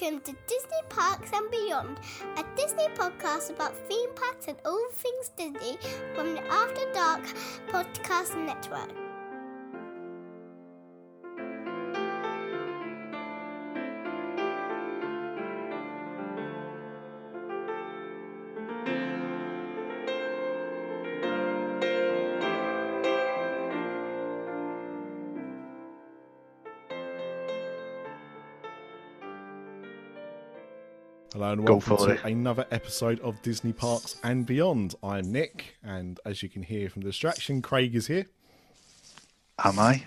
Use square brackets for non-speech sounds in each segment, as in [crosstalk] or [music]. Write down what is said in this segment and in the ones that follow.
Welcome to Disney Parks and Beyond, a Disney podcast about theme parks and all things Disney from the After Dark Podcast Network. Hello and welcome for to it. another episode of Disney Parks and Beyond. I'm Nick, and as you can hear from the distraction, Craig is here. Am I?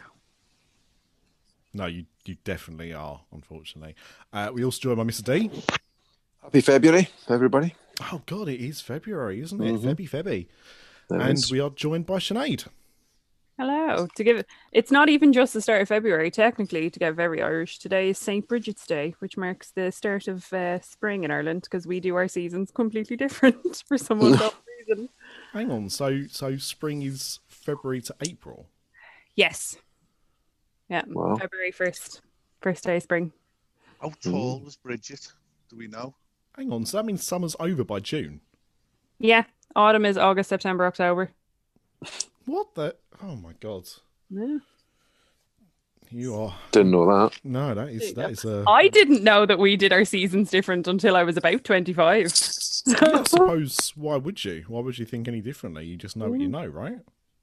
No, you you definitely are, unfortunately. Uh, we also joined by Mr. D. Happy February, everybody. Oh God, it is February, isn't it? Febby Febby. There And is. we are joined by Sinead. Hello. To give it, it's not even just the start of February, technically, to get very Irish. Today is St. Bridget's Day, which marks the start of uh, spring in Ireland because we do our seasons completely [laughs] different for some [laughs] unknown reason. Hang on, so so spring is February to April. Yes. Yeah. Wow. February first. First day of spring. How tall was Bridget? Do we know? Hang on, so that means summer's over by June. Yeah. Autumn is August, September, October. [laughs] What the? Oh my God, Yeah. you are Didn't know that. no, that is that is a. I didn't know that we did our seasons different until I was about 25. I [laughs] suppose why would you? Why would you think any differently? You just know what you know, right?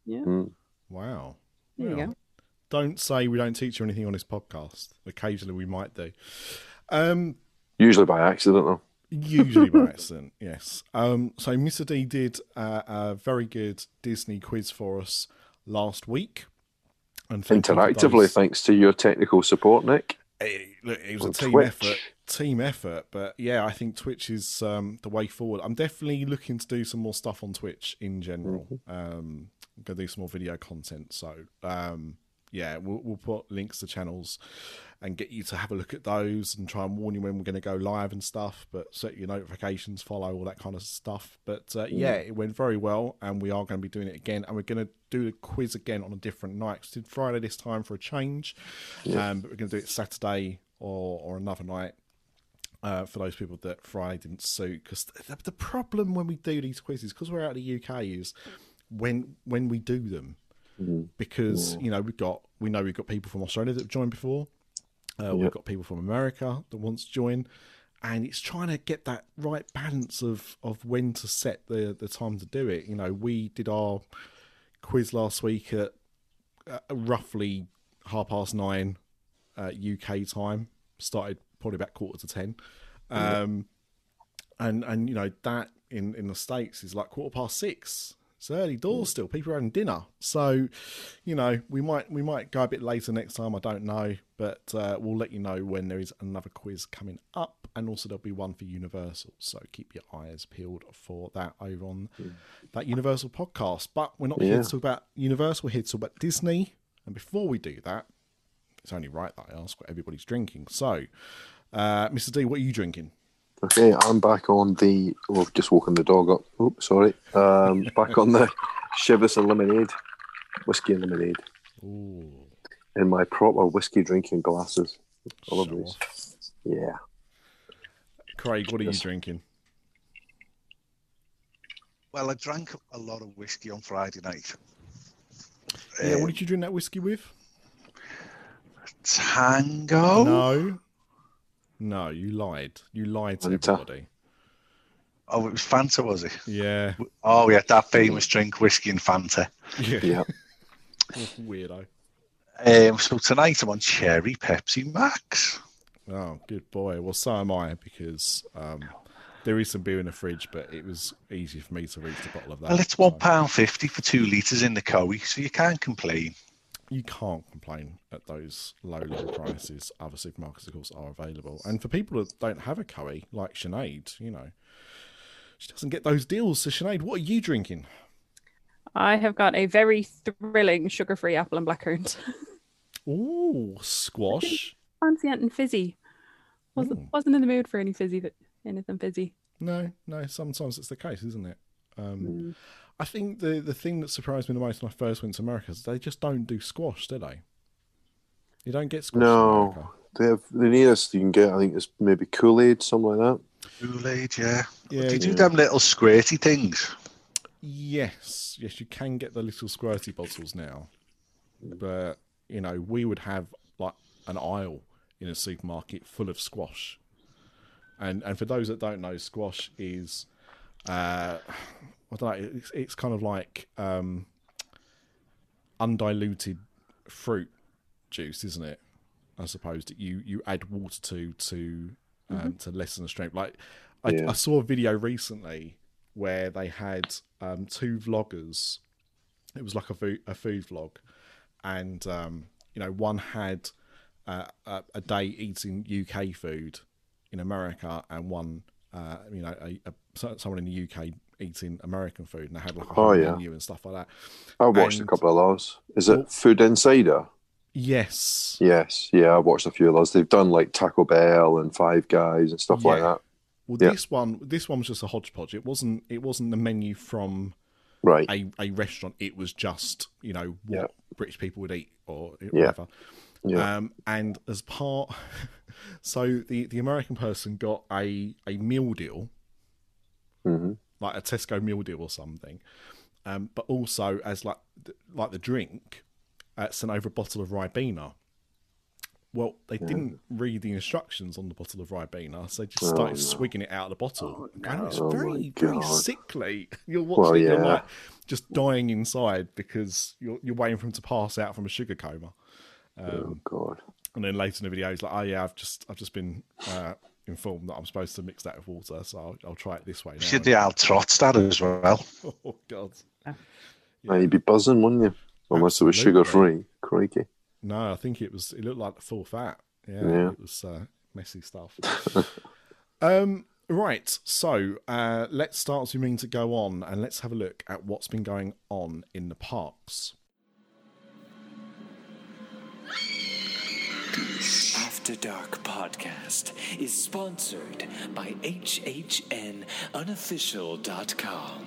yeah. Mm. Wow. There you Well, go. Don't say we don't teach you anything on this podcast. Occasionally we might do. Um, Usually by accident, though. Usually by accident, [laughs] yes. Um, so Mr. D did uh, a very good Disney quiz for us last week. And thank Interactively, those- thanks to your technical support, Nick. It, look, it was a team Twitch. effort. Team effort, but yeah, I think Twitch is um, the way forward. I'm definitely looking to do some more stuff on Twitch in general. Um, I'm gonna do some more video content. So um, yeah, we'll, we'll put links to channels and get you to have a look at those and try and warn you when we're going to go live and stuff. But set your notifications, follow all that kind of stuff. But uh, yeah, it went very well, and we are going to be doing it again. And we're going to do the quiz again on a different night. we did Friday this time for a change, um, but we're going to do it Saturday or or another night. Uh, for those people that Friday didn't suit, because the, the problem when we do these quizzes, because we're out of the UK, is when when we do them, because you know we've got we know we've got people from Australia that have joined before, uh, we've got people from America that wants to join, and it's trying to get that right balance of of when to set the the time to do it. You know, we did our quiz last week at uh, roughly half past nine uh, UK time. Started probably about quarter to ten, um, and and you know that in in the states is like quarter past six. It's early doors still. People are having dinner, so you know we might we might go a bit later next time. I don't know, but uh, we'll let you know when there is another quiz coming up, and also there'll be one for Universal. So keep your eyes peeled for that over on that Universal podcast. But we're not here to talk about Universal. We're here to talk about Disney. And before we do that, it's only right that I ask what everybody's drinking. So, uh, Mr. D, what are you drinking? Okay, I'm back on the. Well, just woken the dog up. Oops, sorry. Um, [laughs] back on the Chivas and lemonade, whiskey and lemonade, Ooh, in my proper whiskey drinking glasses. I love show these. Yeah. Craig, what are you Yes. drinking? Well, I drank a lot of whiskey on Friday night. Yeah, Uh, what did you drink that whiskey with? Tango? No. No, you lied. You lied to Fanta. everybody. Oh, it was Fanta, was it? Yeah. Oh, yeah, that famous drink, whiskey and Fanta. Yeah. Yeah. [laughs] Weirdo. Um, so tonight I'm on Cherry Pepsi Max. Oh, good boy. Well, so am I because um, there is some beer in the fridge, but it was easy for me to reach the bottle of that. Well, it's so- £1.50 for two litres in the Coe, so you can't complain. You can't complain at those low, low prices. Other supermarkets, of course, are available. And for people that don't have a curry, like Sinead, you know, she doesn't get those deals. So, Sinead, what are you drinking? I have got a very thrilling sugar free apple and blackcurrant. [laughs] Ooh, squash. Fancy and fizzy. Wasn't, Ooh. wasn't in the mood for any fizzy anything fizzy. No, no, sometimes it's the case, isn't it? Um, Mm. I think the, the thing that surprised me the most when I first went to America is they just don't do squash, do they? You don't get squash in No. America. They have the nearest you can get. I think is maybe Kool Aid, something like that. Kool Aid, yeah. Yeah, Do you do them little squirty things? Yes, yes, you can get the little squirty bottles now, but you know we would have like an aisle in a supermarket full of squash, and and for those that don't know, squash is, uh, I don't know, it's, it's kind of like um, undiluted fruit juice, isn't it? I suppose that you you add water to to um, to lessen the strength. Like I, Yeah. I saw a video recently where they had um, two vloggers. It was like a food, a food vlog, and um, you know one had uh, a, a day eating UK food in America, and one uh, you know a, a, someone in the UK eating American food, and they had like a Oh, yeah. menu and stuff like that. I watched a couple of those. Is it Well- Food Insider? Yes, Yes, yeah, I watched a few of those. They've done like Taco Bell and Five Guys and stuff like that. Well, Yeah. this one, this one was just a hodgepodge. It wasn't. It wasn't the menu from Right. a, a restaurant. It was just you know what Yeah. British people would eat or Yeah. whatever. Yeah. Um, and as part, [laughs] so the the American person got a a meal deal, hmm like a Tesco meal deal or something, um, but also as like th- like the drink, uh, sent over a bottle of Ribena. Well, they didn't read the instructions on the bottle of Ribena, so they just Oh, started no. swigging it out of the bottle. and it's Oh, very, very sickly. [laughs] You're watching Well, it, you're like just dying inside because you're you're waiting for him to pass out from a sugar coma. oh God. And then later in the video, he's like, "Oh yeah, I've just I've just been uh, informed that I'm supposed to mix that with water, so I'll, I'll try it this way now." Should the Al Trot's that as well. [laughs] oh god, Now you'd be buzzing, wouldn't you? Unless it was sugar free. Crikey. no, I think it was. It looked like full fat. Yeah, Yeah. it was uh, messy stuff. [laughs] um, right, so uh, let's start as we mean to go on, and let's have a look at what's been going on in the parks. After Dark podcast is sponsored by HHNUnofficial.com,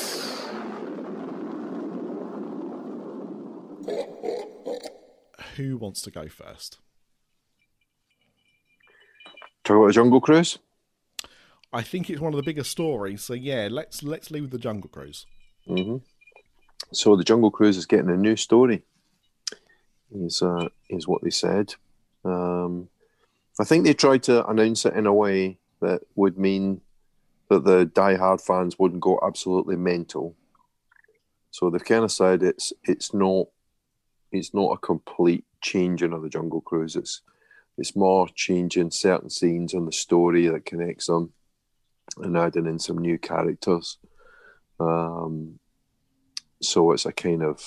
Who wants to go first? Talk about the Jungle Cruise. I think it's one of the bigger stories, so yeah, let's let's leave the Jungle Cruise. hmm So the Jungle Cruise is getting a new story. Is uh, is what they said. Um, I think they tried to announce it in a way that would mean that the die-hard fans wouldn't go absolutely mental. So they've kind of said it's it's not it's not a complete changing of the Jungle Cruise. It's it's more changing certain scenes on the story that connects them and adding in some new characters. Um, so it's a kind of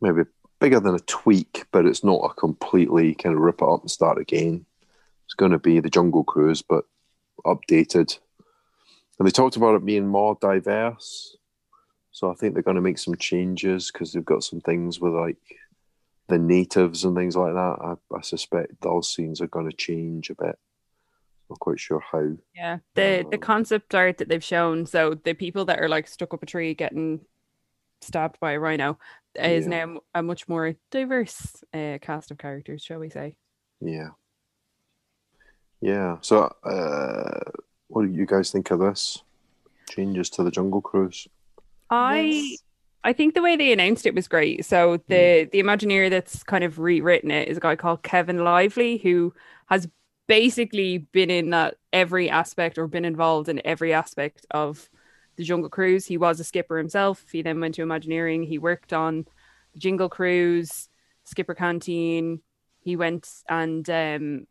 maybe bigger than a tweak, but it's not a completely kind of rip it up and start again. It's going to be the Jungle Cruise, but updated. And they talked about it being more diverse. So I think they're going to make some changes because they've got some things with like the natives and things like that. I, I suspect those scenes are going to change a bit. I'm not quite sure how. Yeah, the the Um, concept art that they've shown, so the people that are like stuck up a tree getting stabbed by a rhino, is Yeah. now a much more diverse uh, cast of characters, shall we say? Yeah. Yeah. So, uh, what do you guys think of this? Changes to the Jungle Cruise. I Yes. I think the way they announced it was great. So the the Imagineer that's kind of rewritten it is a guy called Kevin Lively who has basically been in that every aspect or been involved in every aspect of the Jungle Cruise. He was a skipper himself. He then went to Imagineering. He worked on the Jingle Cruise, Skipper Canteen. He went and um,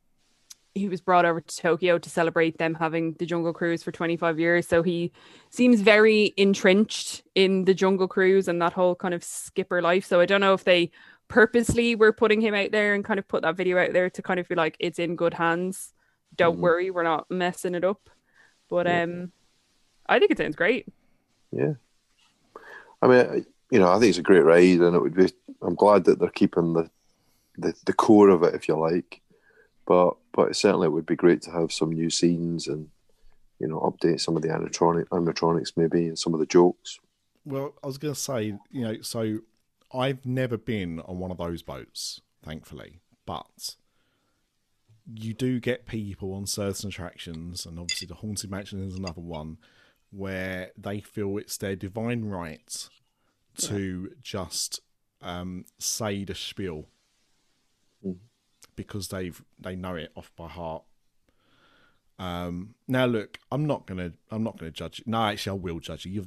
he was brought over to Tokyo to celebrate them having the Jungle Cruise for 25 years. So he seems very entrenched in the Jungle Cruise and that whole kind of skipper life. So I don't know if they purposely were putting him out there and kind of put that video out there to kind of be like it's in good hands don't Mhm. worry, we're not messing it up. But Yeah. um, I think it sounds great. Yeah. I mean, you know, I think it's a great ride, and it would be. I'm glad that they're keeping the, the, the core of it, if you like. But but certainly it would be great to have some new scenes and you know update some of the animatronic animatronics maybe and some of the jokes. Well, I was going to say, you know, so I've never been on one of those boats, thankfully, but you do get people on certain attractions, and obviously the Haunted Mansion is another one where they feel it's their divine right to just um, say the spiel Mhm. Because they've they know it off by heart. Um, now, look, I'm not gonna I'm not gonna judge. You. No, actually, I will judge you. You're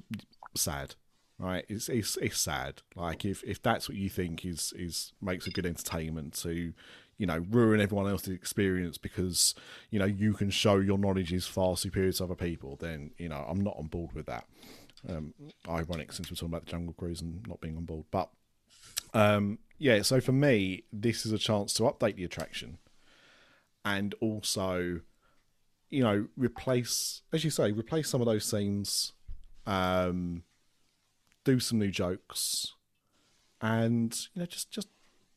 sad right? It's it's it's sad. Like if if that's what you think is is makes a good entertainment to, you know, ruin everyone else's experience because you know you can show your knowledge is far superior to other people, then you know I'm not on board with that. Um, ironic since we're talking about the Jungle Cruise and not being on board, but um, yeah. So for me, this is a chance to update the attraction, and also, you know, replace, as you say, replace some of those scenes. Um, do some new jokes, and you know, just just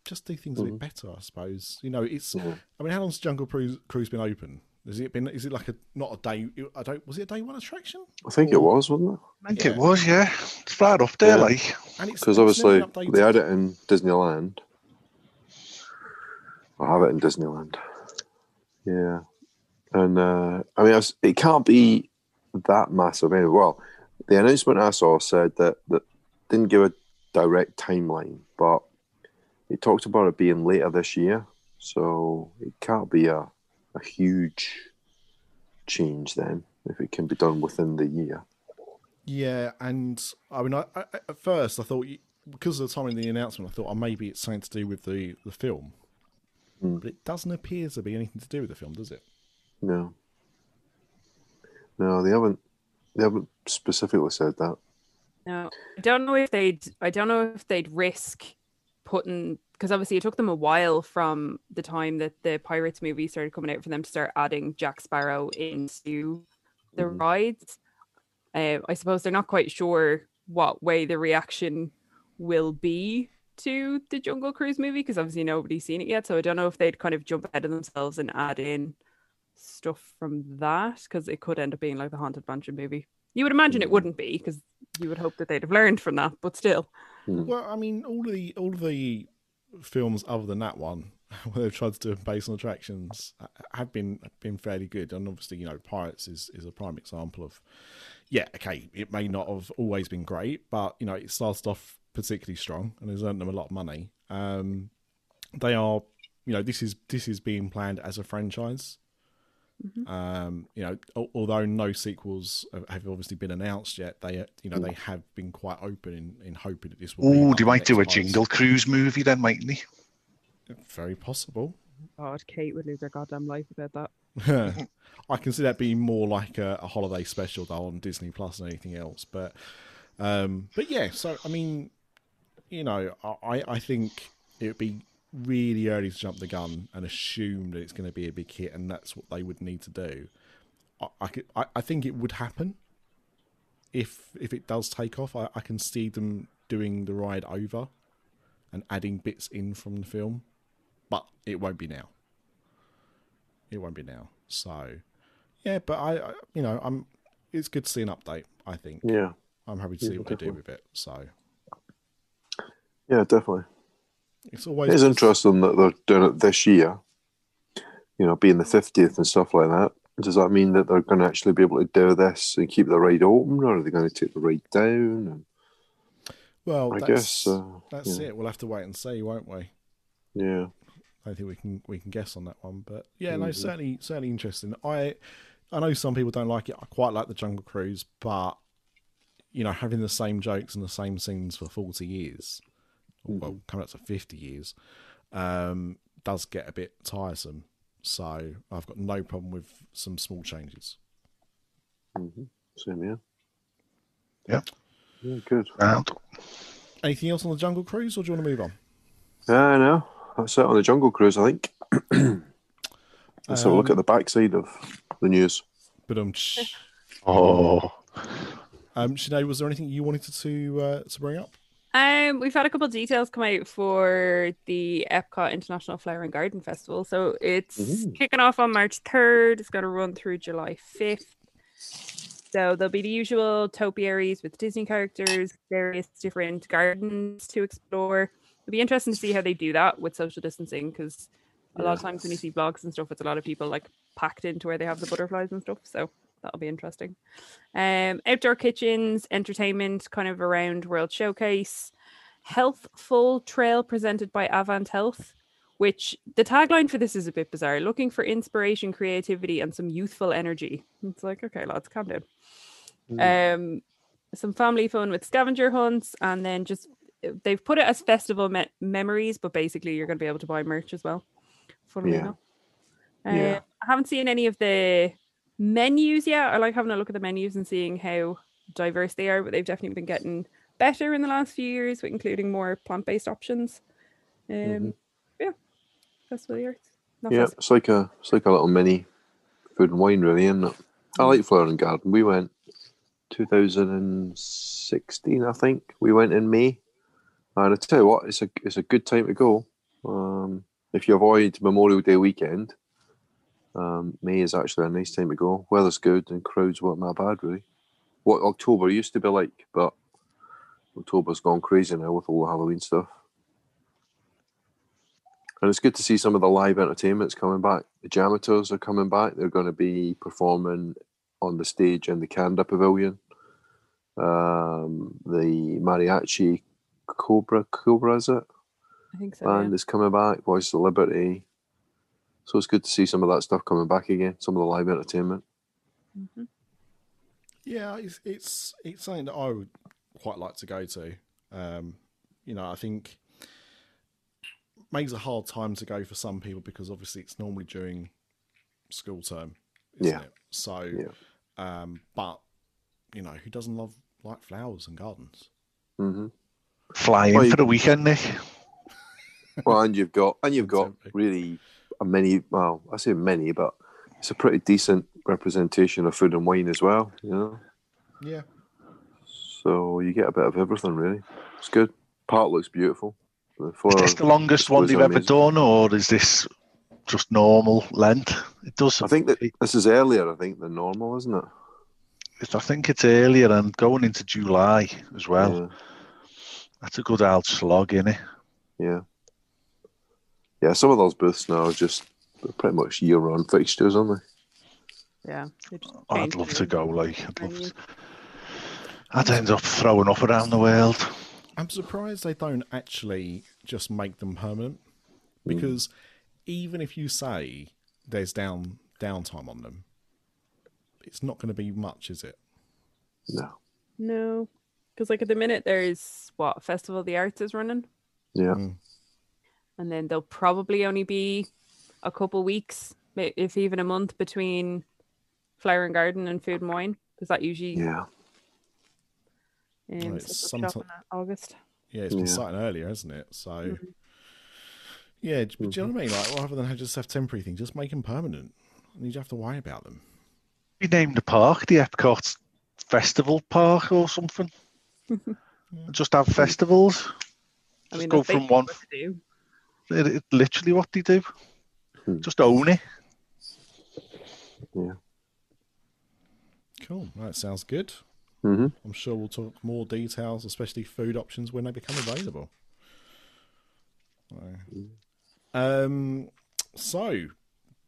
just do things a bit better. I suppose you know it's. Mhm. I mean, how long's Jungle Cruise, Cruise been open? Has it been? Is it like a not a day? I don't. Was it a day one attraction? I think it was, wasn't it? I think Yeah. it was, yeah. It's right off there, Yeah. like. Because obviously they had it in Disneyland. I have it in Disneyland. Yeah, and uh, I mean, it can't be that massive anyway. Well, the announcement I saw said that that didn't give a direct timeline, but it talked about it being later this year, so it can't be a a huge change then if it can be done within the year. Yeah, and I mean, I, I, at first I thought because of the time of the announcement, I thought, oh, maybe it's something to do with the the film, Hmm. but it doesn't appear to be anything to do with the film, does it? No. No, they haven't. They haven't specifically said that. No, I don't know if they'd. I don't know if they'd risk putting because obviously it took them a while from the time that the Pirates movie started coming out for them to start adding Jack Sparrow into the Mhm. rides. Uh, I suppose they're not quite sure what way the reaction will be to the Jungle Cruise movie because obviously nobody's seen it yet. So I don't know if they'd kind of jump ahead of themselves and add in stuff from that because it could end up being like the Haunted Mansion movie. You would imagine it Mm. wouldn't be because you would hope that they'd have learned from that, but still. Well, I mean, all of the all of the films other than that one, [laughs] where they've tried to do based on attractions, have been been fairly good. And obviously, you know, Pirates is is a prime example of. Yeah, okay, it may not have always been great, but you know, it started off particularly strong and has earned them a lot of money. Um, they are, you know, this is this is being planned as a franchise. Um, you know, although no sequels have- have obviously been announced yet, they, uh, you know, they have been quite open in, in hoping that this will. be Oh, like they might do a Jingle Cruise movie then, mightn't they? Very possible. God, Kate would lose her goddamn life about that. [laughs] [laughs] I can see that being more like a, a holiday special though on Disney Plus than anything else. But, um, but yeah. So I mean, you know, I I think it would be really early to jump the gun and assume that it's going to be a big hit, and that's what they would need to do. I I, could, I, I think it would happen if if it does take off. I, I can see them doing the ride over and adding bits in from the film, but it won't be now. It won't be now. So, yeah, but I, I you know, I'm. It's good to see an update. I think. Yeah, I'm happy to see Yeah, what they do with it. So yeah, definitely. It's always. It's interesting that they're doing it this year. You know, being the fiftieth and stuff like that. Does that mean that they're going to actually be able to do this and keep the ride open, or are they going to take the ride down? And Well, I that's, guess uh, that's yeah. it. We'll have to wait and see, won't we? Yeah, I don't think we can we can guess on that one, but yeah, no, Mhm. certainly certainly interesting. I I know some people don't like it. I quite like the Jungle Cruise, but you know, having the same jokes and the same scenes for forty years, well, coming up to fifty years, um, does get a bit tiresome. So I've got no problem with some small changes. hmm same here. Yeah. Yeah, good. Round. Anything else on the Jungle Cruise, or do you want to move on? I know. That's it on the Jungle Cruise, I think. [clears throat] Let's have a look at the backside of the news. But um, Oh, um, Sinead, was there anything you wanted to uh, to bring up? Um, we've had a couple of details come out for the Epcot International Flower and Garden Festival. So it's Ooh. kicking off on March 3rd. It's going to run through July 5th. So there'll be the usual topiaries with Disney characters, various different gardens to explore. It'll be interesting to see how they do that with social distancing because a lot of times when you see blogs and stuff, it's a lot of people like packed into where they have the butterflies and stuff. So that'll be interesting. Um, outdoor kitchens, entertainment kind of around World Showcase, healthful trail presented by AdventHealth. Which the tagline for this is a bit bizarre. Looking for inspiration, creativity, and some youthful energy. It's like, okay, lads, calm down. Um, some family fun with scavenger hunts, and then just they've put it as festival me- memories, but basically you're going to be able to buy merch as well. Funnily Yeah. enough, um, Yeah. I haven't seen any of the menus yet. I like having a look at the menus and seeing how diverse they are, but they've definitely been getting better in the last few years, with including more plant-based options. Um, Mhm. yeah, Festival of the Arts. Not Yeah, it's like a it's like a little mini food and wine, really, isn't it? I like Flower and Garden. We went 2016, I think. We went in May, and I tell you what, it's a it's a good time to go. Um, if you avoid Memorial Day weekend, um, May is actually a nice time to go. Weather's good and crowds weren't that bad, really. What October used to be like, but October's gone crazy now with all the Halloween stuff. And it's good to see some of the live entertainments coming back. The JAMMitors are coming back. They're going to be performing on the stage in the Canada Pavilion. Um, the Mariachi Cobra, Cobra is it? I think so. Band yeah. is coming back. Voice of Liberty. So it's good to see some of that stuff coming back again. Some of the live entertainment. Mhm. Yeah, it's it's it's something that I would quite like to go to. Um, you know, I think makes a hard time to go for some people because obviously it's normally during school term, isn't Yeah. it? So, Yeah. um, but you know, who doesn't love like flowers and gardens? hmm flying Well, for the weekend, Nick. Well, and you've got and you've got really a many. Well, I say many, but it's a pretty decent representation of food and wine as well. You know. Yeah, So you get a bit of everything, really. It's good. Park looks beautiful. The Is this the longest one displays they've are ever done, or is this just normal length? It does. I think that this is earlier, I think, than normal, isn't it? I think it's earlier and going into July as well. Yeah. That's a good old slog, innit? Yeah. Yeah, some of those booths now are just pretty much year round fixtures, aren't Yeah. they just I'd love to go. Like, I'd love to. I'd end up throwing up around the world. I'm surprised they don't actually just make them permanent because even if you say there's down downtime on them, it's not going to be much, is it? No. No, because like at the minute there's what Festival of the Arts is running, Yeah. Mm. And then there'll probably only be a couple weeks, if even a month, between Flower and Garden and Food and Wine, because that usually Yeah. Um, it's sets up shop sometime- in August. Yeah, it's been Yeah. starting earlier, hasn't it? So, yeah, but do you know what I mean? Like, rather than have just have temporary things, just make them permanent. And you don't have to worry about them. We named the park the Epcot Festival Park or something. [laughs] just have festivals. I Just mean, go from one. What do. It, it, literally what they do. Hmm. Just own it. Yeah. Cool. That sounds good. hmm I'm sure we'll talk more details, especially food options when they become available. Um, so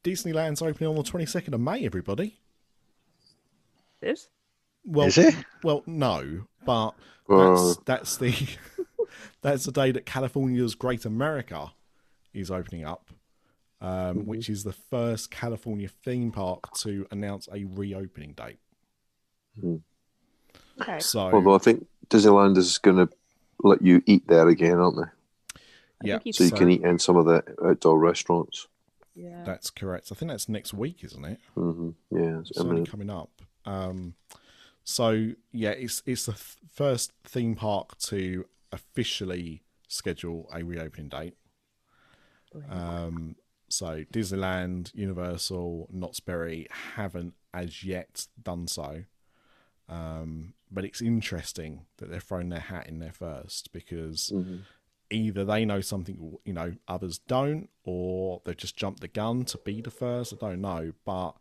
Disneyland's opening on the 22nd of May. Everybody. This? Well, Is it? Well, no, but Well- that's that's the [laughs] that's the day that California's Great America is opening up, um, which is the first California theme park to announce a reopening date. Okay. So Although I think Disneyland is going to let you eat there again, aren't they? yeah, So you so can eat in some of the outdoor restaurants. Yeah. that's correct. I think that's next week, isn't it? hmm Yeah. It's It's only coming up. Um, so yeah, it's it's the th- first theme park to officially schedule a reopening date. Um, So Disneyland, Universal, Knott's Berry haven't as yet done so. Um, but it's interesting that they're throwing their hat in there first because either they know something you know others don't, or they've just jumped the gun to be the first. I don't know, but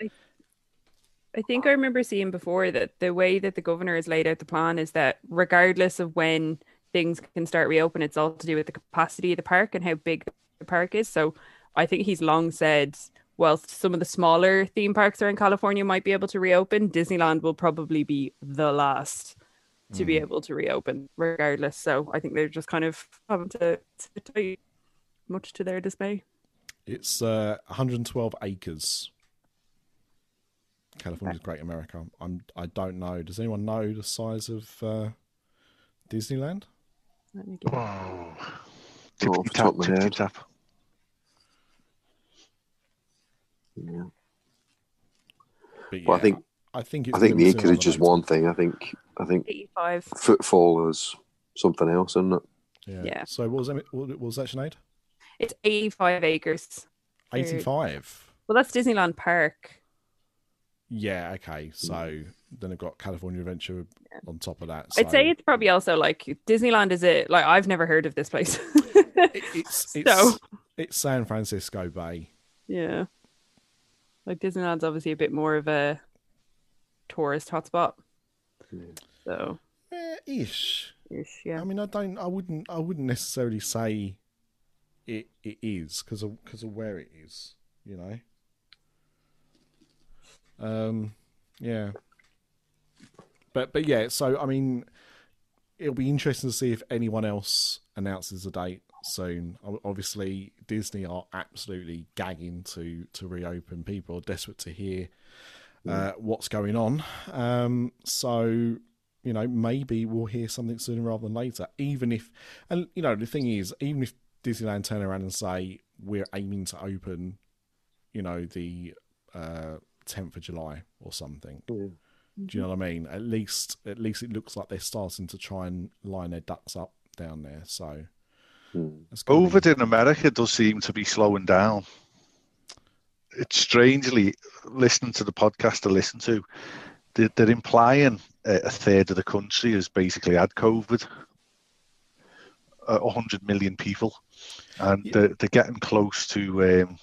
I think I remember seeing before that the way that the governor has laid out the plan is that regardless of when things can start reopen, it's all to do with the capacity of the park and how big park is. So I think he's long said, whilst some of the smaller theme parks are in California might be able to reopen, Disneyland will probably be the last to be able to reopen, regardless. So I think they're just kind of having to sit tight, much to their dismay. it's uh, 112 acres. California's Great America. I'm. I don't know. Does anyone know the size of uh, Disneyland? Let me get Whoa. Not off the top of my tippity head. tap. Yeah. But yeah, Well, I think I think it's I think the acreage is one thing. I think I think 85. footfall is something else, isn't it? Yeah. Yeah. So what was that? What was that, Sinead? It's 85 acres. They're- Eighty-five. Well, that's Disneyland Park. Yeah. Okay. So then I've got California Adventure on top of that. I'd say it's probably also like Disneyland is it like I've never heard of this place. it- it's [laughs] it's So- it's San Francisco Bay. yeah. Like Disneyland's obviously a bit more of a tourist hotspot. So Eh, ish. ish, yeah. I mean, I don't. I wouldn't. I wouldn't necessarily say it. It is because of because of where it is. You know. Um. Yeah. But but yeah. So I mean, it'll be interesting to see if anyone else announces a date soon. Obviously, Disney are absolutely gagging to to reopen. People are desperate to hear uh, what's going on. Um. So you know, maybe we'll hear something sooner rather than later. Even if, and you know, the thing is, even if Disneyland turn around and say we're aiming to open, you know, the uh, 10th of July or something. Do you know what I mean? At least, at least it looks like they're starting to try and line their ducks up down there. So, it's gonna be- COVID in America does seem to be slowing down. It's strangely listening to the podcast to listen to, they're, they're implying a, a third of the country has basically had COVID. A a hundred million people, and they're, they're getting close to um,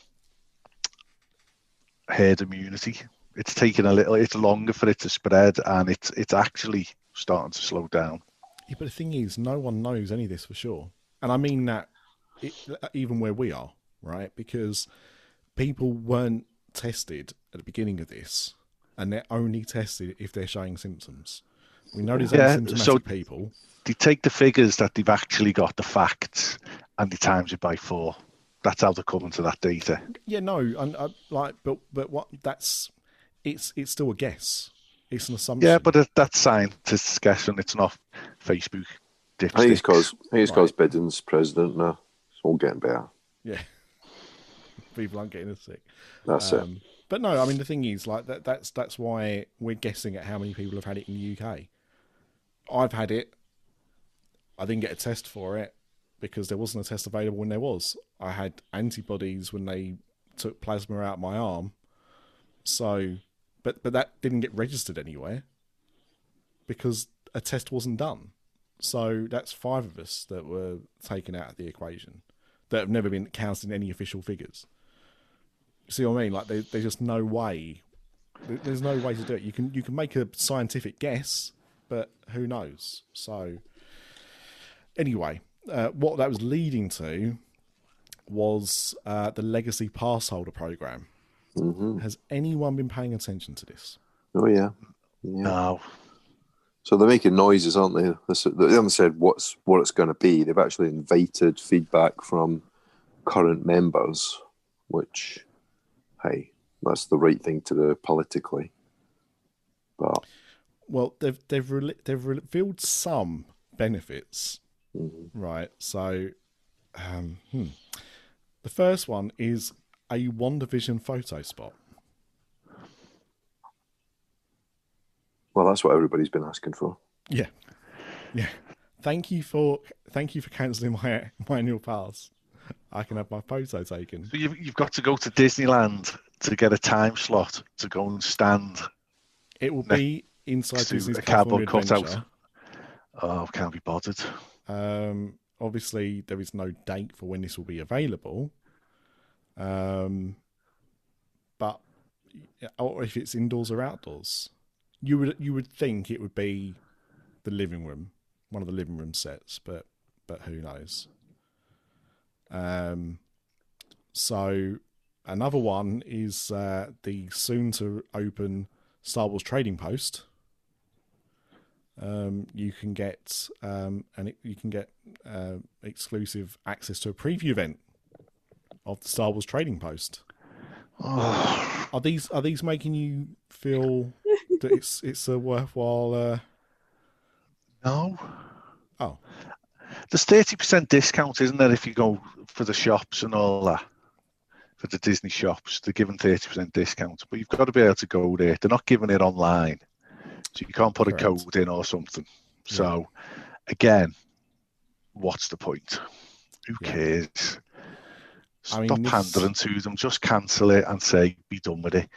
herd immunity. It's taking a little, it's longer for it to spread, and it's it's actually starting to slow down. Yeah, but the thing is, no one knows any of this for sure, and I mean that it, even where we are, right? Because people weren't tested at the beginning of this, and they're only tested if they're showing symptoms. We know there's Yeah, asymptomatic so- people. they take the figures that they've actually got the facts and they times it by four. That's how they're coming to that data. Yeah, no, and uh, like, but but what? That's it's it's still a guess. It's an assumption. Yeah, but that's scientists guessing. It's not Facebook I think he's because I think it's because Right. Biden's president now. It's all getting better. yeah, [laughs] people aren't getting as sick. That's it. Um, but no, I mean the thing is, like that. That's that's why we're guessing at how many people have had it in the UK. I've had it. I didn't get a test for it because there wasn't a test available when there was. I had antibodies when they took plasma out my arm. So, but but that didn't get registered anywhere because a test wasn't done. So that's five of us that were taken out of the equation that have never been counted in any official figures. See what I mean? Like there, there's just no way. There's no way to do it. You can you can make a scientific guess, but who knows? So anyway, uh, what that was leading to was uh, the legacy pass holder program. hmm Has anyone been paying attention to this? Oh yeah, yeah. No. So they're making noises, aren't they? They haven't said what's what it's going to be. They've actually invited feedback from current members, which, hey, that's the right thing to do politically. But Well, they've they've re- they've revealed some benefits, right? So, um, hmm. the first one is a one division photo spot. Well, that's what everybody's been asking for. Yeah, yeah. Thank you for thank you for cancelling my my annual pass. I can have my photo taken. So you've, you've got to go to Disneyland to get a time slot to go and stand. It will Ne- be inside to Disney's a cardboard cutout. Oh, can't be bothered. Um, obviously, there is no date for when this will be available. Um, but or if it's indoors or outdoors, you would you would think it would be the living room, one of the living room sets, but but who knows? Um, so another one is uh, the soon to open Star Wars Trading Post um, you can get um, and it, you can get uh, exclusive access to a preview event of the Star Wars Trading Post. Oh, Are these are these making you feel [laughs] that it's it's a worthwhile? Uh... no. Oh, There's 30% discount, isn't there, if you go for the shops and all that? For the Disney shops, they're giving 30% discount, but you've got to be able to go there. They're not giving it online. So you can't put Correct. a code in or something. So, again, what's the point? Who Yeah. cares? I mean, Stop this- pandering to them. Just cancel it and say, be done with it.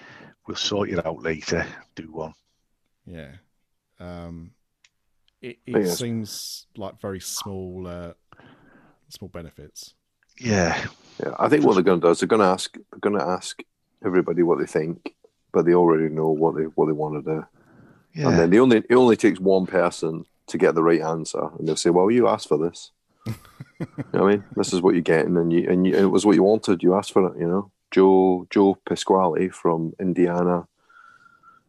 We'll sort it out later. Do one. yeah. Um, it it that's- seems like very small uh, small benefits. Yeah. Yeah, I think what they're going to do is they're going to ask they're going to ask everybody what they think, but they already know what they what they want to do. Yeah. And then they only it only takes one person to get the right answer, and they'll say, "Well, you asked for this." [laughs] you know what I mean, this is what you're getting, and you and you, it was what you wanted. You asked for it. You know, Joe Joe Pasquale from Indiana,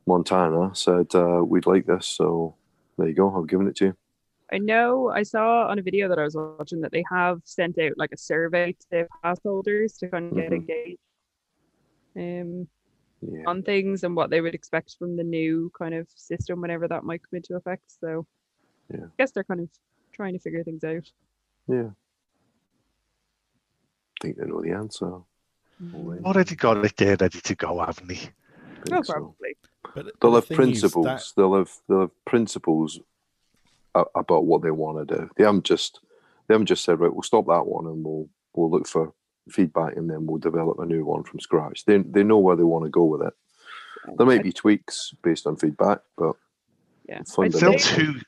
Montana said uh, we'd like this, so there you go. I've given it to you. I know I saw on a video that I was watching that they have sent out like a survey to pass holders to kind of get Mhm. engaged um, Yeah, on things and what they would expect from the new kind of system whenever that might come into effect. So Yeah. I guess they're kind of trying to figure things out. yeah. I think they know the answer. Already got it there ready to go, haven't they? I think Oh, so. probably. But They'll the have thing principles. that- They'll have they'll have principles about what they want to do. They haven't just they haven't just said right. We'll stop that one and we'll we'll look for feedback and then we'll develop a new one from scratch. They they know where they want to go with it. There might be tweaks based on feedback, but Yeah. I'd Fundamental. Still say- two.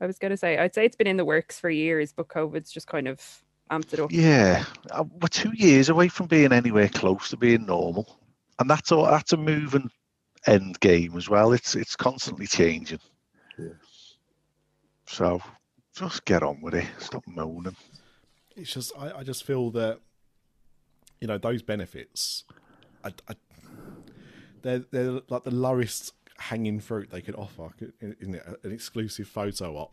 I was going to say, I'd say it's been in the works for years, but COVID's just kind of amped it up. Yeah, Uh, we're two years away from being anywhere close to being normal, and that's all. That's a moving end game as well. It's it's constantly changing. Yeah. So just get on with it. Stop moaning. it's just I, I just feel that you know those benefits I, I, they're they're like the lowest hanging fruit they could offer isn't it an exclusive photo op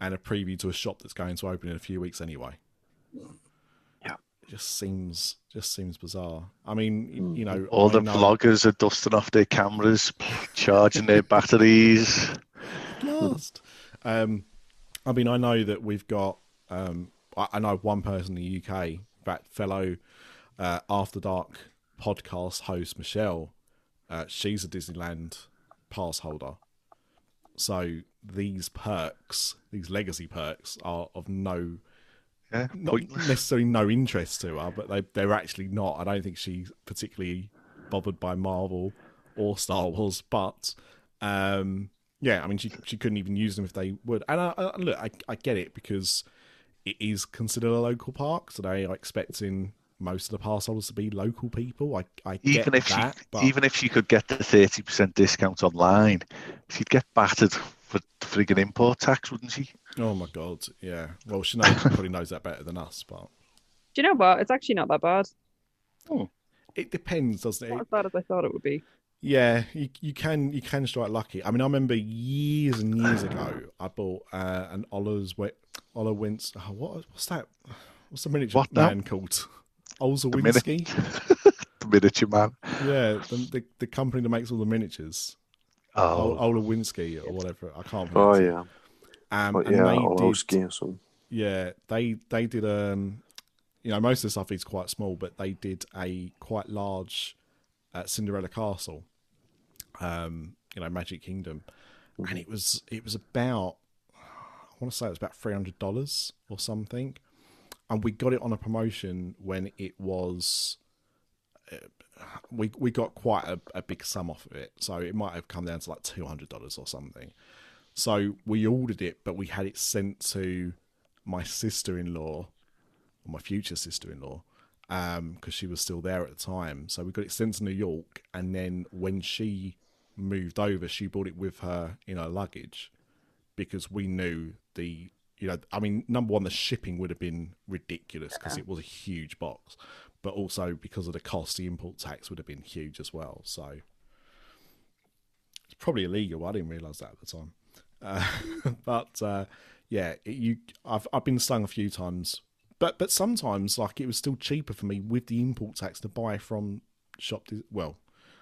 and a preview to a shop that's going to open in a few weeks anyway Yeah. it just seems just seems bizarre i mean you- you know All I the know- vloggers are dusting off their cameras, charging their batteries. last. Um, I mean, I know that we've got. Um, I, I know one person in the UK, that fellow uh, After Dark podcast host Michelle. Uh, she's a Disneyland pass holder, so these perks, these legacy perks, are of no Yeah, not necessarily no interest to her, but they they're actually not. I don't think she's particularly bothered by Marvel or Star Wars, but um, yeah, I mean she she couldn't even use them if they would. And I, I, look, I I get it because it is considered a local park, so they are expecting most of the pass holders to be local people. I I get Even if that, she, but even if she could get the thirty percent discount online, she'd get battered for frigging import tax, wouldn't she? Oh my god, yeah. Well, Sinead [laughs] probably knows that better than us, but Do you know what? It's actually not that bad. it depends, doesn't it? Not as bad as I thought it would be. Yeah, you you can you can strike lucky. I mean, I remember years and years ago, I bought uh, an Ola's Wet Ola Wins. Oh, what what's that? What's the miniature What now? man called? Mini- Winsky. [laughs] The miniature man. yeah, the, the the company that makes all the miniatures. Oh, Oh. Ola Winsky or whatever. I can't. Remember. Oh pronounce yeah, Um, and yeah, they Orlowski did, or something. yeah, they they did um, you know, most of the stuff is quite small, but they did a quite large uh, Cinderella Castle, um, you know, Magic Kingdom, and it was it was about I want to say it was about three hundred dollars or something, and we got it on a promotion when it was. uh, We we got quite a, a big sum off of it, so it might have come down to like two hundred dollars or something. So we ordered it, but we had it sent to my sister-in-law, or my future sister-in-law, um, because she was still there at the time. So we got it sent to New York, and then when she moved over, she brought it with her in her luggage because we knew the you know I mean number one the shipping would have been ridiculous because it was a huge box, but also because of the cost, the import tax would have been huge as well. So it's probably illegal. I didn't realise that at the time. Uh, [laughs] but uh, yeah, it, you I've I've been stung a few times, but but sometimes like it was still cheaper for me with the import tax to buy from shop. Well,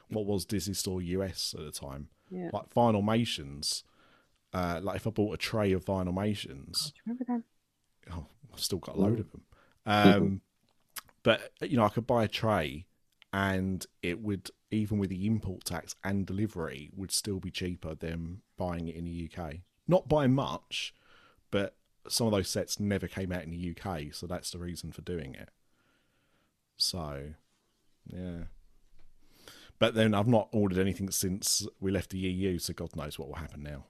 what was Disney Store US at the time? Yeah. Like Vinylmations. Uh, like if I bought a tray of Vinylmations, Remember them? oh, I've still got a load of them. Um, [laughs] but you know, I could buy a tray, and it would even with the import tax and delivery would still be cheaper than buying it in the UK. Not by much, but some of those sets never came out in the UK, so that's the reason for doing it. So, yeah. But then I've not ordered anything since we left the EU, so God knows what will happen now.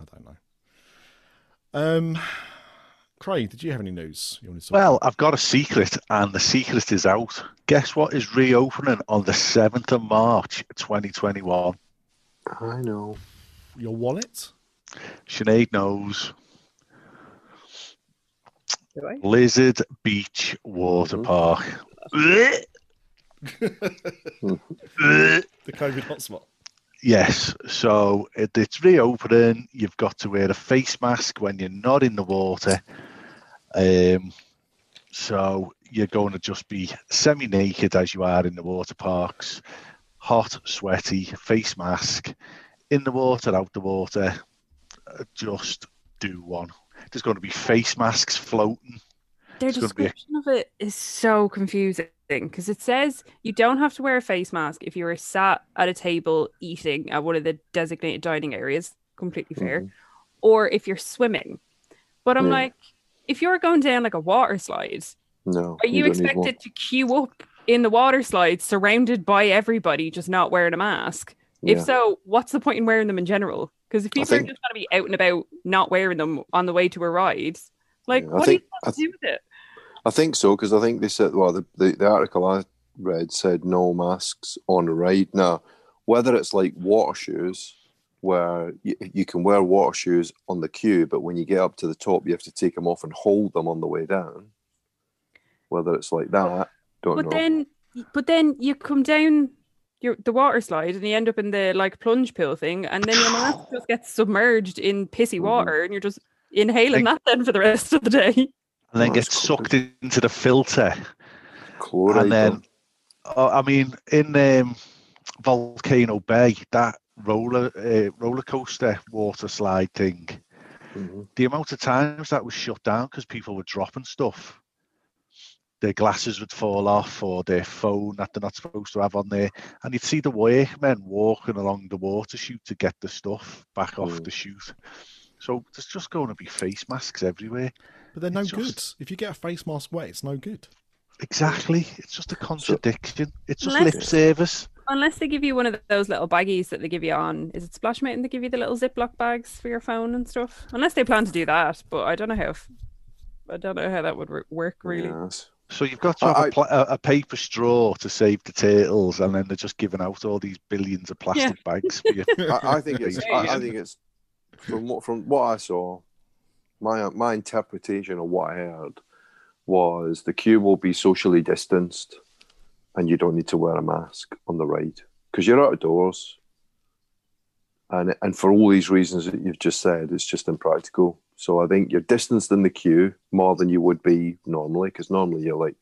I don't know. Um, Craig, did you have any news you wanted to talk Well, I've got a secret, and the secret is out. Guess what is reopening on the 7th of March 2021? I know. Your wallet? Sinead knows. Do I? Blizzard Beach Water Mhm. Park. [laughs] The COVID hotspot. Yes, so it, it's reopening. You've got to wear a face mask when you're not in the water. Um, so you're going to just be semi naked as you are in the water parks, hot, sweaty, face mask, in the water, out the water. Uh, Just do one. There's going to be face masks floating. Their It's gonna be a- description of it is so confusing because it says you don't have to wear a face mask if you are sat at a table eating at one of the designated dining areas. Completely fair. Or if you're swimming. But I'm Yeah. like, if you're going down like a water slide, No. are you, don't expected to queue up in the water slide surrounded by everybody just not wearing a mask? one. If Yeah. so, what's the point in wearing them in general? Because if people think- are just going to be out and about not wearing them on the way to a ride, like, Yeah, what think- are you supposed to do with it? I think so because I think they said well the, the, the article I read said no masks on a ride. Now whether it's like water shoes where you, you can wear water shoes on the queue, but when you get up to the top you have to take them off and hold them on the way down. Whether it's like that, don't But know. then, but then you come down your the water slide and you end up in the like plunge pool thing, and then your mask [sighs] just gets submerged in pissy Mhm. water, and you're just inhaling Like- that then for the rest of the day. And then Oh, gets it's cool. sucked into the filter. Chloride. and then though. Oh, I mean, in um, Volcano Bay, that roller uh, roller coaster water slide thing, Mhm. the amount of times that was shut down because people were dropping stuff, their glasses would fall off or their phone that they're not supposed to have on there, and you'd see the workmen walking along the water chute to get the stuff back off Mm. the chute. So there's just going to be face masks everywhere. But they're no It's good. If you get a face mask wet, it's no good. Exactly, it's just a contradiction. It's just Unless- lip service. Unless they give you one of those little baggies that they give you on, is it Splash Mountain? They give you the little Ziploc bags for your phone and stuff. Unless they plan to do that, but I don't know how. f- I don't know how that would work really. Yes. So you've got to have I- a, pla- a, a paper straw to save the turtles, and then they're just giving out all these billions of plastic bags for you. [laughs] I, I think it's. I, I think it's from what from what I saw. My my interpretation of what I heard was the queue will be socially distanced, and you don't need to wear a mask on the ride because you're outdoors. And and for all these reasons that you've just said, it's just impractical. So I think you're distanced in the queue more than you would be normally because normally you're like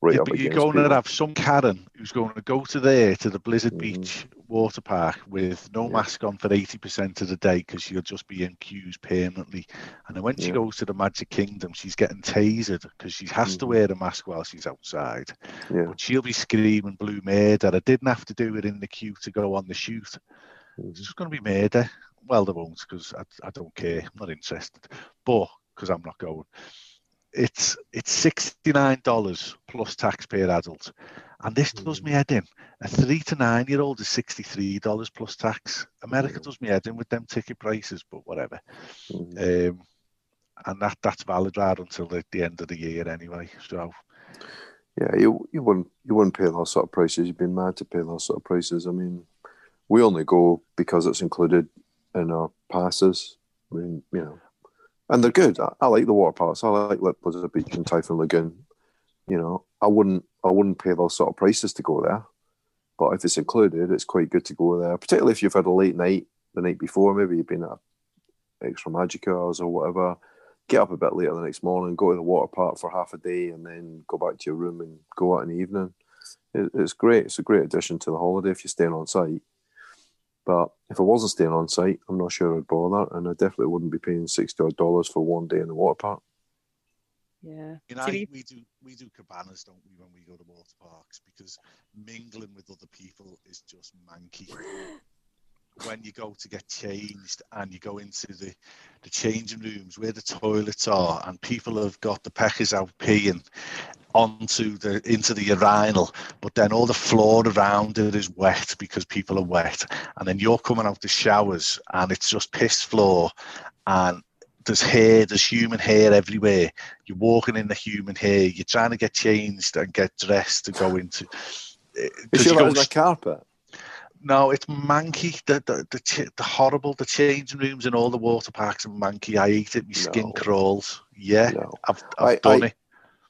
right Yeah, up but you're going to have some Karen who's going to go to there to the Blizzard Mhm. Beach water park with no Yeah. mask on for 80% of the day because she'll just be in queues permanently. And then when she goes to the Magic Kingdom, she's getting tasered because she has to Mhm. wear a mask while she's outside. Yeah. But she'll be screaming blue murder. I didn't have to do it in the queue to go on the chute. Mhm. It's just going to be murder. Well, they won't because I, I don't care. I'm not interested. But because I'm not going. It's it's sixty nine dollars plus tax per adult, and this does me head in. A three to nine year old is sixty three dollars plus tax. America does me head in with them ticket prices, but whatever. Mm. Um, and that that's valid right until the, the end of the year anyway. So Yeah, you you wouldn't you wouldn't pay those sort of prices. You'd be mad to pay those sort of prices. I mean, we only go because it's included in our passes. I mean, you know, and they're good. I, I like the water parks. I like Lip Blizzard Beach and Typhoon Lagoon. You know, I wouldn't I wouldn't pay those sort of prices to go there. But if it's included, it's quite good to go there, particularly if you've had a late night the night before. Maybe you've been at extra magic hours or whatever. Get up a bit later the next morning, go to the water park for half a day, and then go back to your room and go out in the evening. It, it's great. It's a great addition to the holiday if you're staying on site. But if I wasn't staying on site, I'm not sure I'd bother, and I definitely wouldn't be paying sixty odd dollars for one day in the water park. Yeah. You know, To we do we do cabanas, don't we, when we go to water parks? Because mingling with other people is just manky. [laughs] when you go to get changed and you go into the, the changing rooms where the toilets are, and people have got the peckers out peeing onto the into the urinal, but then all the floor around it is wet because people are wet, and then you're coming out the showers and it's just piss floor, and there's hair, there's human hair everywhere. You're walking in the human hair. You're trying to get changed and get dressed to go into. eh, 'cause Is you you on the carpet? No, it's manky. The the the, the horrible. The changing rooms in all the water parks are manky. I eat it. My skin No. crawls. Yeah, No, I've, I've I- done I- it.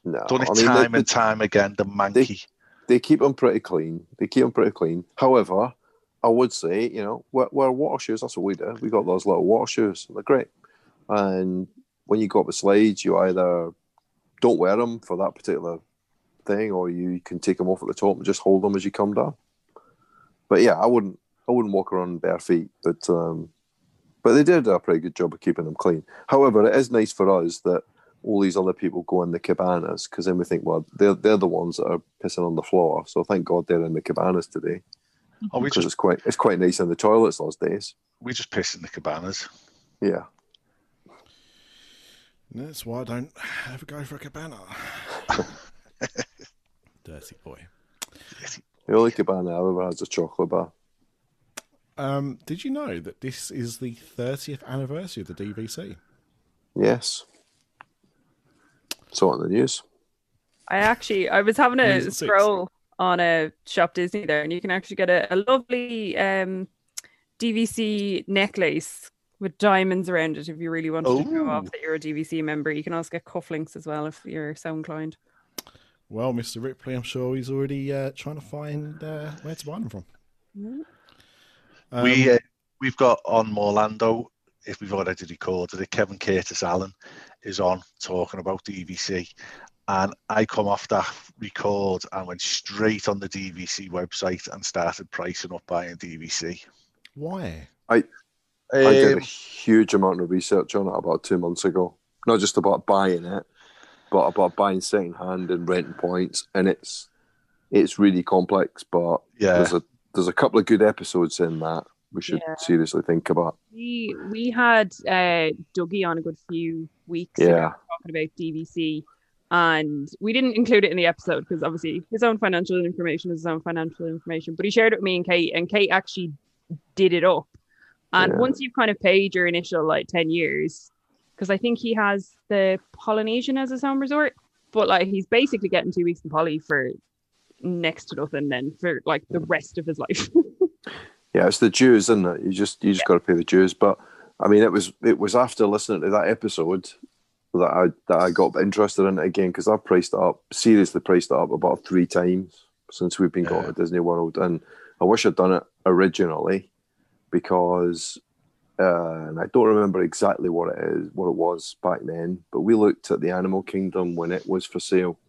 no. Done it I mean, time and time again. The manky. they keep them pretty clean. They keep them pretty clean. However, I would say, you know, wear, wear water shoes. That's what we do. We got those little water shoes. They're great. And when you go up the slides, you either don't wear them for that particular thing, or you can take them off at the top and just hold them as you come down. But yeah, I wouldn't. I wouldn't walk around bare feet. But um, but they did a pretty good job of keeping them clean. However, it is nice for us that all these other people go in the cabanas because then we think, well, they're they're the ones that are pissing on the floor. So thank God they're in the cabanas today oh, we because just it's quite it's quite nice in the toilets those days. we just piss in the cabanas. Yeah, that's why I don't ever go for a cabana. [laughs] Dirty boy. The only cabana I've ever had is a chocolate bar. Um, did you know that this is the 30th anniversary of the DVC? Yes, saw it in the news. I actually I was having a at six. scroll on a Shop Disney there, and you can actually get a, a lovely um, DVC necklace with diamonds around it if you really wanted to show off that you're a DVC member. You can also get cufflinks as well if you're so inclined. Well, Mr. Ripley, I'm sure he's already uh, trying to find uh, where to buy them from. Um, we uh, we've got on Morlando. If we've already recorded it, Kevin Curtis Allen is on talking about DVC, and I come off that record and went straight on the DVC website and started pricing up buying DVC. why? I did a Um, huge amount of research on it about two months ago. Not just about buying it, but about buying second hand and renting points. And it's it's really complex, but yeah, there's a there's a couple of good episodes in that we should Yeah. seriously think about. We we had uh, Dougie on a good few weeks ago Yeah. talking about DVC, and we didn't include it in the episode because obviously his own financial information is his own financial information. But he shared it with me and Kate, and Kate actually did it up. And Yeah. once you've kind of paid your initial like ten years, because I think he has the Polynesian as his home resort, but like he's basically getting two weeks in Poly for next to nothing then for like the rest of his life. [laughs] Yeah, it's the dues, isn't it? You just you just got to pay the dues. But I mean, it was it was after listening to that episode that I that I got interested in it again because I've priced it up seriously priced it up about three times since we've been going to Disney World, and I wish I'd done it originally because uh, and I don't remember exactly what it is what it was back then, but we looked at the Animal Kingdom when it was for sale,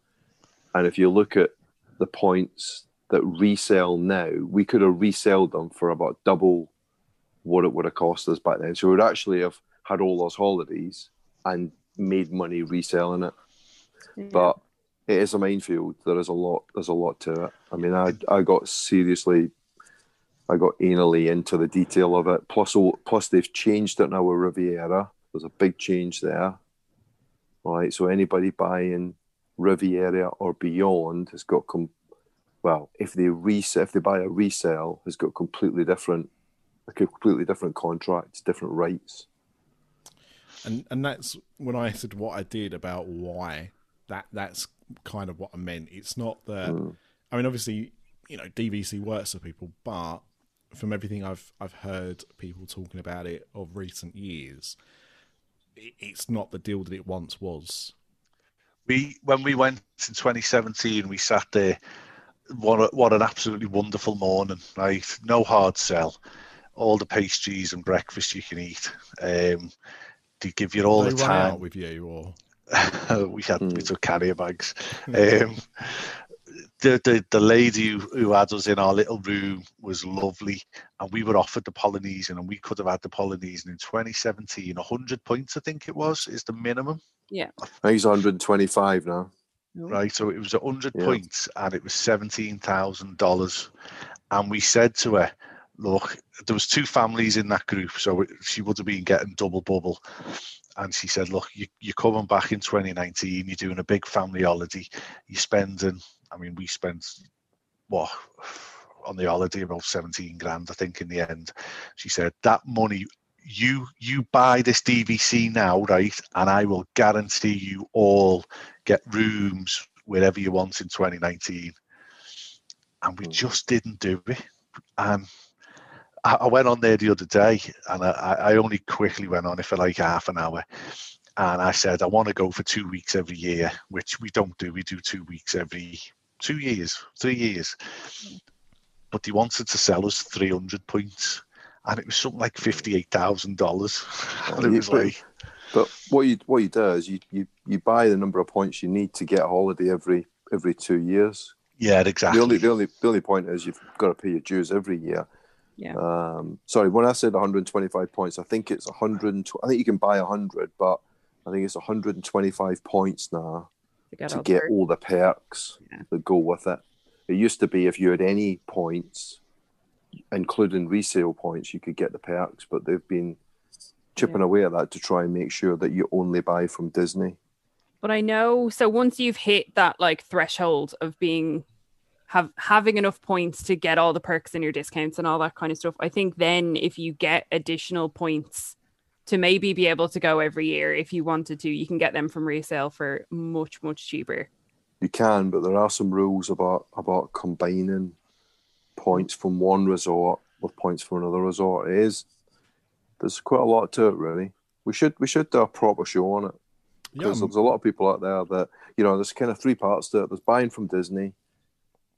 and if you look at the points that resell now, we could have resold them for about double what it would have cost us back then. So we would actually have had all those holidays and made money reselling it. But it is a minefield. There is a lot. There's a lot to it. I mean, I I got seriously, I got anally into the detail of it. Plus, all, plus they've changed it now with Riviera. There's a big change there. right? So anybody buying Riviera or beyond has got com- well, if they resell, if they buy a resale, has got completely different, a completely different contracts, different rights. And and that's when I said what I did about why that that's kind of what I meant. It's not that hmm. I mean obviously, you know, DVC works for people, but from everything I've I've heard people talking about it of recent years, it, it's not the deal that it once was. We when we went in 2017, we sat there. What a, what an absolutely wonderful morning! Right, no hard sell, all the pastries and breakfast you can eat. Um, they give you all they the time. out with you, or [laughs] we had we took carrier bags. [laughs] Um, the, the the lady who, who had us in our little room was lovely, and we were offered the Polynesian, and we could have had the Polynesian in 2017. 100 points, I think it was, is the minimum, Yeah. I think he's 125 now. right? So it was 100 Yeah. points, and it was seventeen thousand dollars. And we said to her, "Look, there was two families in that group, so she would have been getting double bubble." And she said, "Look, you, you're coming back in 2019. You're doing a big family holiday. You're spending. I mean, we spent what on the holiday about 17 grand, I think, in the end." She said, "That money." You you buy this DVC now, right? And I will guarantee you all get rooms wherever you want in 2019. And we Mm. just didn't do it. And I, I went on there the other day, and I, I only quickly went on it for like half an hour. And I said, I want to go for two weeks every year, which we don't do. We do two weeks every two years, three years. But he wanted to sell us 300 points. And it was something like $58,000. [laughs] And it was but- like, But what you what you do is you, you, you buy the number of points you need to get a holiday every every two years. yeah, exactly. The only the only the only point is you've got to pay your dues every year. Yeah. Um, sorry, when I said 125 points, I think it's 100. I think you can buy 100, but I think it's 125 points now To get, to all get the- all the perks Yeah. that go with it. It used to be if you had any points, including resale points, you could get the perks, but they've been chipping Yeah. away at that to try and make sure that you only buy from Disney. But I know so once you've hit that like threshold of being have having enough points to get all the perks and your discounts and all that kind of stuff, I think then if you get additional points to maybe be able to go every year if you wanted to, you can get them from resale for much, much cheaper. You can, but there are some rules about about combining points from one resort with points from another resort. It is there's quite a lot to it, really. We should we should do a proper show on it because I'm- there's a lot of people out there that you know. There's kind of three parts to it. There's buying from Disney.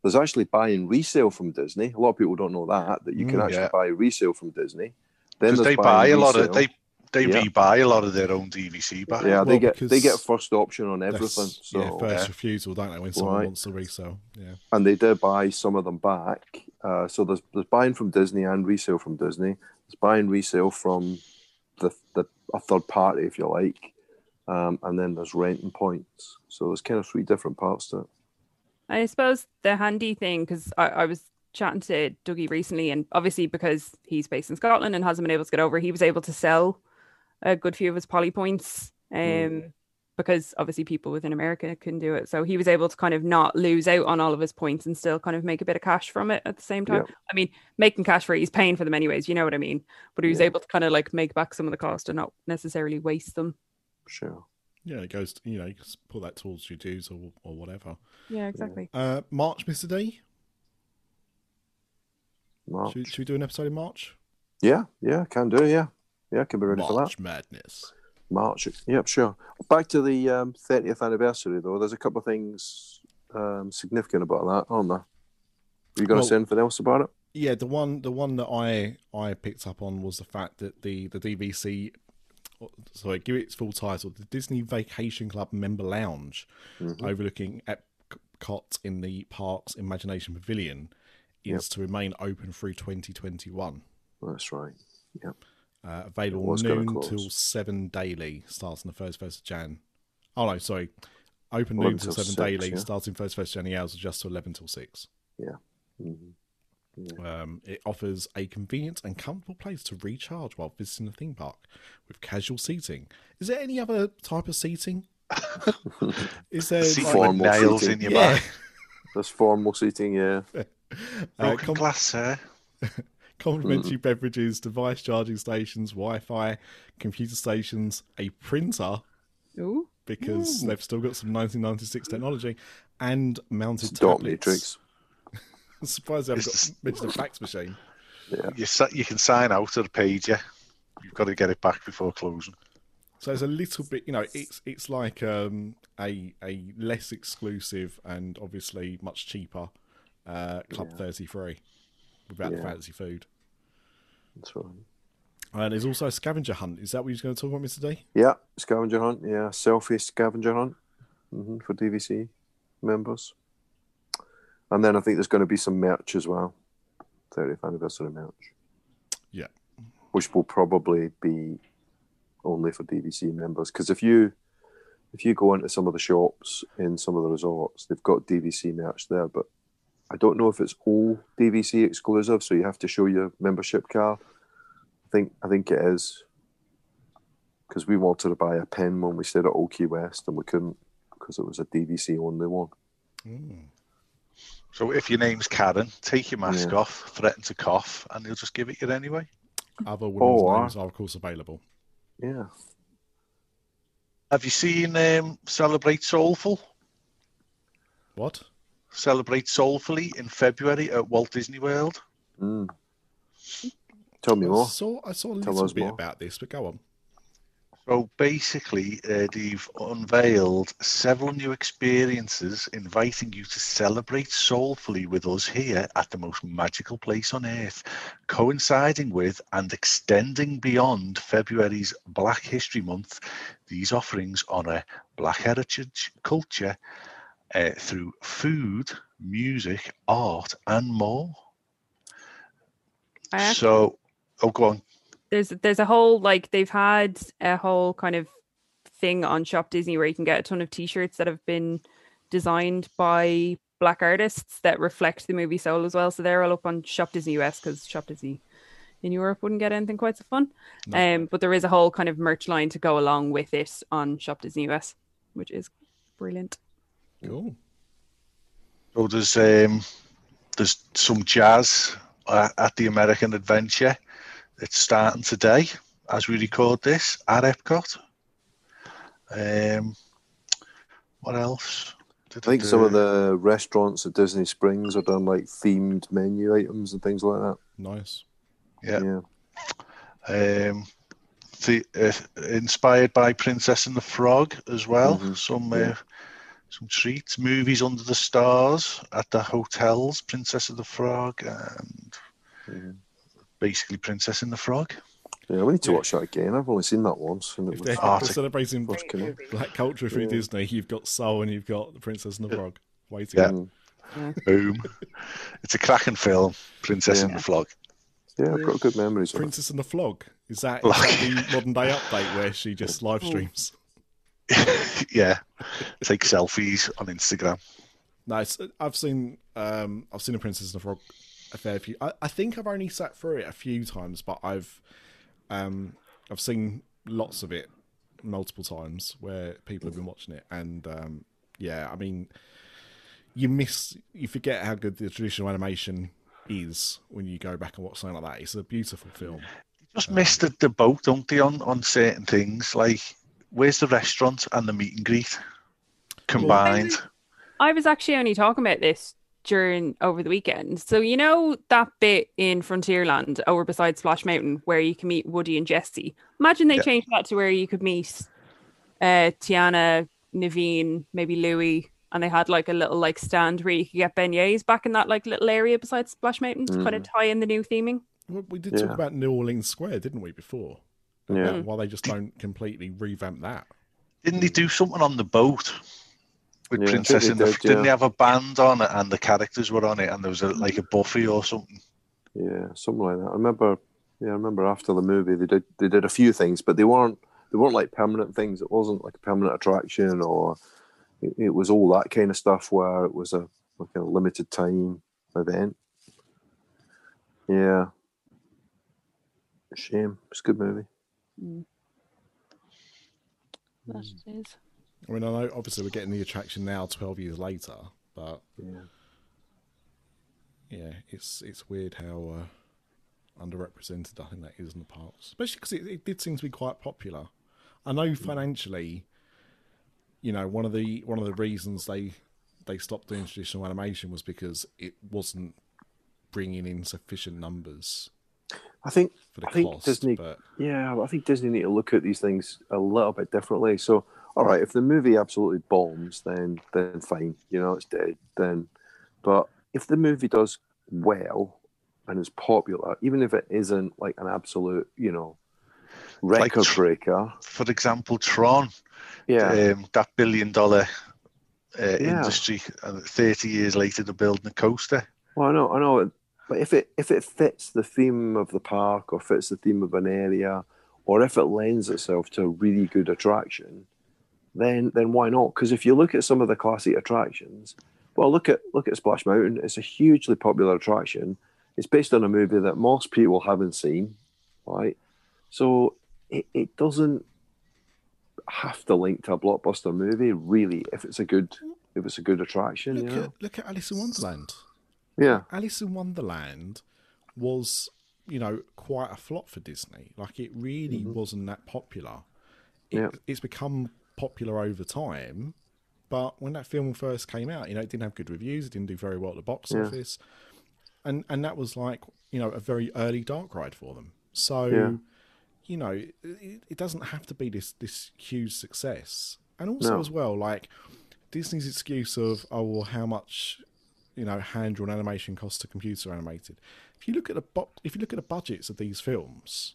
There's actually buying resale from Disney. A lot of people don't know that that you can Mm, actually yeah. buy resale from Disney. Then because they buy buying a lot of resale. they they Yeah. rebuy a lot of their own DVC back. yeah, they Well, get they get first option on everything. So yeah, first Yeah. refusal, don't they? When someone Right. wants to resell, yeah. and they do buy some of them back. Uh, so there's there's buying from Disney and resale from Disney. There's buying resale from the the a third party, if you like, um, and then there's renting points. So there's kind of three different parts to it. I suppose the handy thing, because I, I was chatting to Dougie recently, and obviously because he's based in Scotland and hasn't been able to get over, he was able to sell a good few of his poly points. Um, because obviously people within America can do it. So he was able to kind of not lose out on all of his points and still kind of make a bit of cash from it at the same time. I mean, making cash for it, he's paying for them anyways, you know what I mean? But he was Yeah. able to kind of like make back some of the cost and not necessarily waste them. Sure. Yeah, it goes. You know, you can put that towards your dues or or whatever. Yeah, exactly. Uh, March, Mister D. March. Should, should we do an episode in March? Yeah, yeah, can do. Yeah, yeah, can be ready for that. March Madness. March. Yep, sure. Back to the um, 30th anniversary, though. There's a couple of things um, significant about that, aren't there? You going to say anything else about it? Yeah, the one the one that I I picked up on was the fact that the the DVC. Sorry, give it its full title: the Disney Vacation Club Member Lounge, Mm-hmm. overlooking Epcot in the Parks Imagination Pavilion, is to remain open through 2021. That's right. Yep. Uh, available was noon close. till seven daily, starting the first first of Jan. Oh no, sorry, open noon till till seven 6, daily, yeah. starting first first Jan. The hours are just to eleven till six. hmm Um, it offers a convenient and comfortable place to recharge while visiting the theme park with casual seating. Is there any other type of seating [laughs] Is there Seat like, Formal nails seating. in your yeah, back. There's formal seating, yeah. [laughs] uh, Broken com- glass, sir. [laughs] complimentary beverages, device charging stations, Wi-Fi, computer stations, a printer Ooh. because they've still got some 1996 technology, and mounted Dot tablets. matrix. I'm [laughs] surprised they haven't It's got mentioned a fax machine. Yeah. You, you can sign out of the page, yeah. You've got to get it back before closing. So it's a little bit, you know, it's it's like um, a a less exclusive and obviously much cheaper uh, Club Yeah. 33 without the Yeah. fancy food. That's right. And there's also a scavenger hunt. Is that what you're going to talk about, Mr. D? Yeah, scavenger hunt. Yeah, selfie scavenger hunt hmm for DVC members. And then I think there's going to be some merch as well. 30th anniversary merch. Yeah. Which will probably be only for DVC members. Because if you if you go into some of the shops in some of the resorts, they've got DVC merch there, but I don't know if it's all DVC exclusive, so you have to show your membership card. I think I think it is because we wanted to buy a pen when we stayed at Old Key West and we couldn't because it was a DVC only one. So if your name's Karen, take your mask Yeah. off, threaten to cough, and they'll just give it you anyway. Other women's Oh, names are, of course, available. Yeah. Have you seen um, Celebrate Soulful? What? Celebrate Soulfully in February at Walt Disney World. Mm. Tell me I more. saw, I saw a Tell little us bit more. about this, but go on. So basically, uh, they've unveiled several new experiences inviting you to celebrate soulfully with us here at the most magical place on earth, coinciding with and extending beyond February's Black History Month. These offerings honour Black heritage culture uh, through food, music, art, and more. Actually, So, oh, go on. there's there's a whole like they've had a whole kind of thing on Shop Disney where you can get a ton of T-shirts that have been designed by black artists that reflect the movie Soul as well. So they're all up on Shop Disney US because Shop Disney in Europe wouldn't get anything quite so fun. No. Um, but there is a whole kind of merch line to go along with it on Shop Disney US, which is brilliant. Cool. So there's um, there's some jazz uh, at the American Adventure. It's starting today as we record this at Epcot. Um, what else? I think some of the restaurants at Disney Springs are done like themed menu items and things like that. Nice. Yeah. Yeah. um, the, uh, inspired by Princess and the Frog as well. Mhm. Some Yeah. Some treats, movies under the stars at the hotels. Princess of the Frog and Mhm. basically Princess and the Frog. Yeah, we need to Yeah. watch that again. I've only seen that once, and it If was they're, Oh, it's a- celebrating First black culture through Yeah. Disney, you've got Soul and you've got The Princess and the Frog. Waiting. Yeah. Mm. Boom. it's a cracking film, Princess and the Frog. Yeah, I've got good memories of. Princess and the Vlog. Is that, is that the modern day update where she just live streams? [laughs] yeah. Take selfies on Instagram. Nice. I've seen um, I've seen the Princess and the Frog a fair few. I, I think I've only sat through it a few times, but I've um, I've seen lots of it multiple times where people have been watching it, and um, yeah, I mean, you miss you forget how good the traditional animation is when you go back and watch something like that. It's a beautiful film. You Just missed the, the boat, don't they, on, on certain things? Like, where's the restaurant and the meet and greet combined? I was actually only talking about this during over the weekend. So you know that bit in Frontierland over beside Splash Mountain where you can meet Woody and Jesse. Imagine they Yeah. changed that to where you could meet uh, Tiana, Naveen, maybe Louis, and they had like a little like stand where you could get beignets back in that like little area beside Splash Mountain to kind of tie in the new theming. We we did Yeah. talk about New Orleans Square, didn't we, before? Yeah. Mm. Why they just don't completely revamp that? Didn't they do something on the boat with Yeah, Princess think and they the did, Didn't yeah. they have a band on it and the characters were on it and there was a, like a buffet or something? Yeah, something like that. I remember. Yeah, I remember after the movie they did they did a few things, but they weren't they weren't like permanent things. It wasn't like a permanent attraction, or it, it was all that kind of stuff where it was a like a limited time event. Yeah, shame. It's a good movie. Mm. That mm. it is. I mean, I know obviously we're getting the attraction now, twelve years later, but Yeah. yeah, it's it's weird how uh, underrepresented I think that is in the parks, especially because it, it did seem to be quite popular. I know mm. financially, you know, one of the one of the reasons they they stopped doing traditional animation was because it wasn't bringing in sufficient numbers I think for the I think cost. Disney. But Yeah, I think Disney need to look at these things a little bit differently. So, all right, if the movie absolutely bombs, then then fine, you know, it's dead. Then, but if the movie does well and is popular, even if it isn't like an absolute, you know, record tr- breaker, For example, Tron, yeah, um, that billion dollar uh, Yeah. industry, and 30 years later, they're building a coaster. Well, I know, I know, but if it if it fits the theme of the park or fits the theme of an area, or if it lends itself to a really good attraction, then then why not? Because if you look at some of the classic attractions, well, look at look at Splash Mountain. It's a hugely popular attraction. It's based on a movie that most people haven't seen, right? So it, it doesn't have to link to a blockbuster movie, really. If it's a good if it's a good attraction, look you know? at look at Alice in Wonderland. Yeah. Alice in Wonderland was, you know, quite a flop for Disney. Like it really mm-hmm. wasn't that popular. It, Yeah. It's become popular over time, but when that film first came out, you know, it didn't have good reviews. It didn't do very well at the box Yeah. office, and and that was like you know a very early dark ride for them. So. Yeah. You know, it, it doesn't have to be this this huge success, and also No. as well, like Disney's excuse of oh well, how much you know hand drawn animation costs to computer animated. If you look at the bo- if you look at the budgets of these films,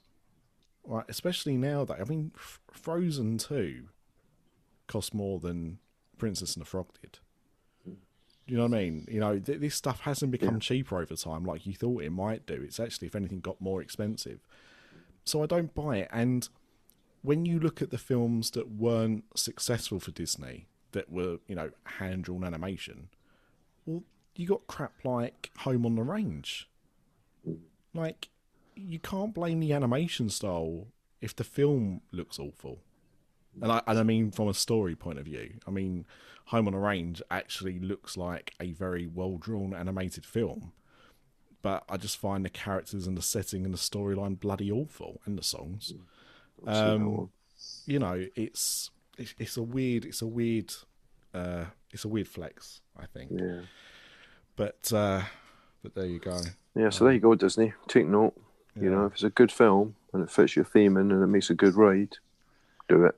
right, especially nowadays, I mean, F- Frozen two cost more than Princess and the Frog did. You know what I mean? You know, th- this stuff hasn't become cheaper over time like you thought it might do. It's actually, if anything, got more expensive. So I don't buy it. And when you look at the films that weren't successful for Disney, that were, you know, hand drawn animation, well, you got crap like Home on the Range. Like, you can't blame the animation style if the film looks awful. And I, and I mean from a story point of view. I mean, Home on the Range actually looks like a very well drawn animated film. But I just find the characters and the setting and the storyline bloody awful, and the songs. Um, you know, it's it's, it's a weird, it's a weird, uh, it's a weird flex, I think. Yeah. But uh, but there you go. Yeah, so there you go, Disney. Take note. You know, if it's a good film and it fits your theme in and it makes a good ride, do it.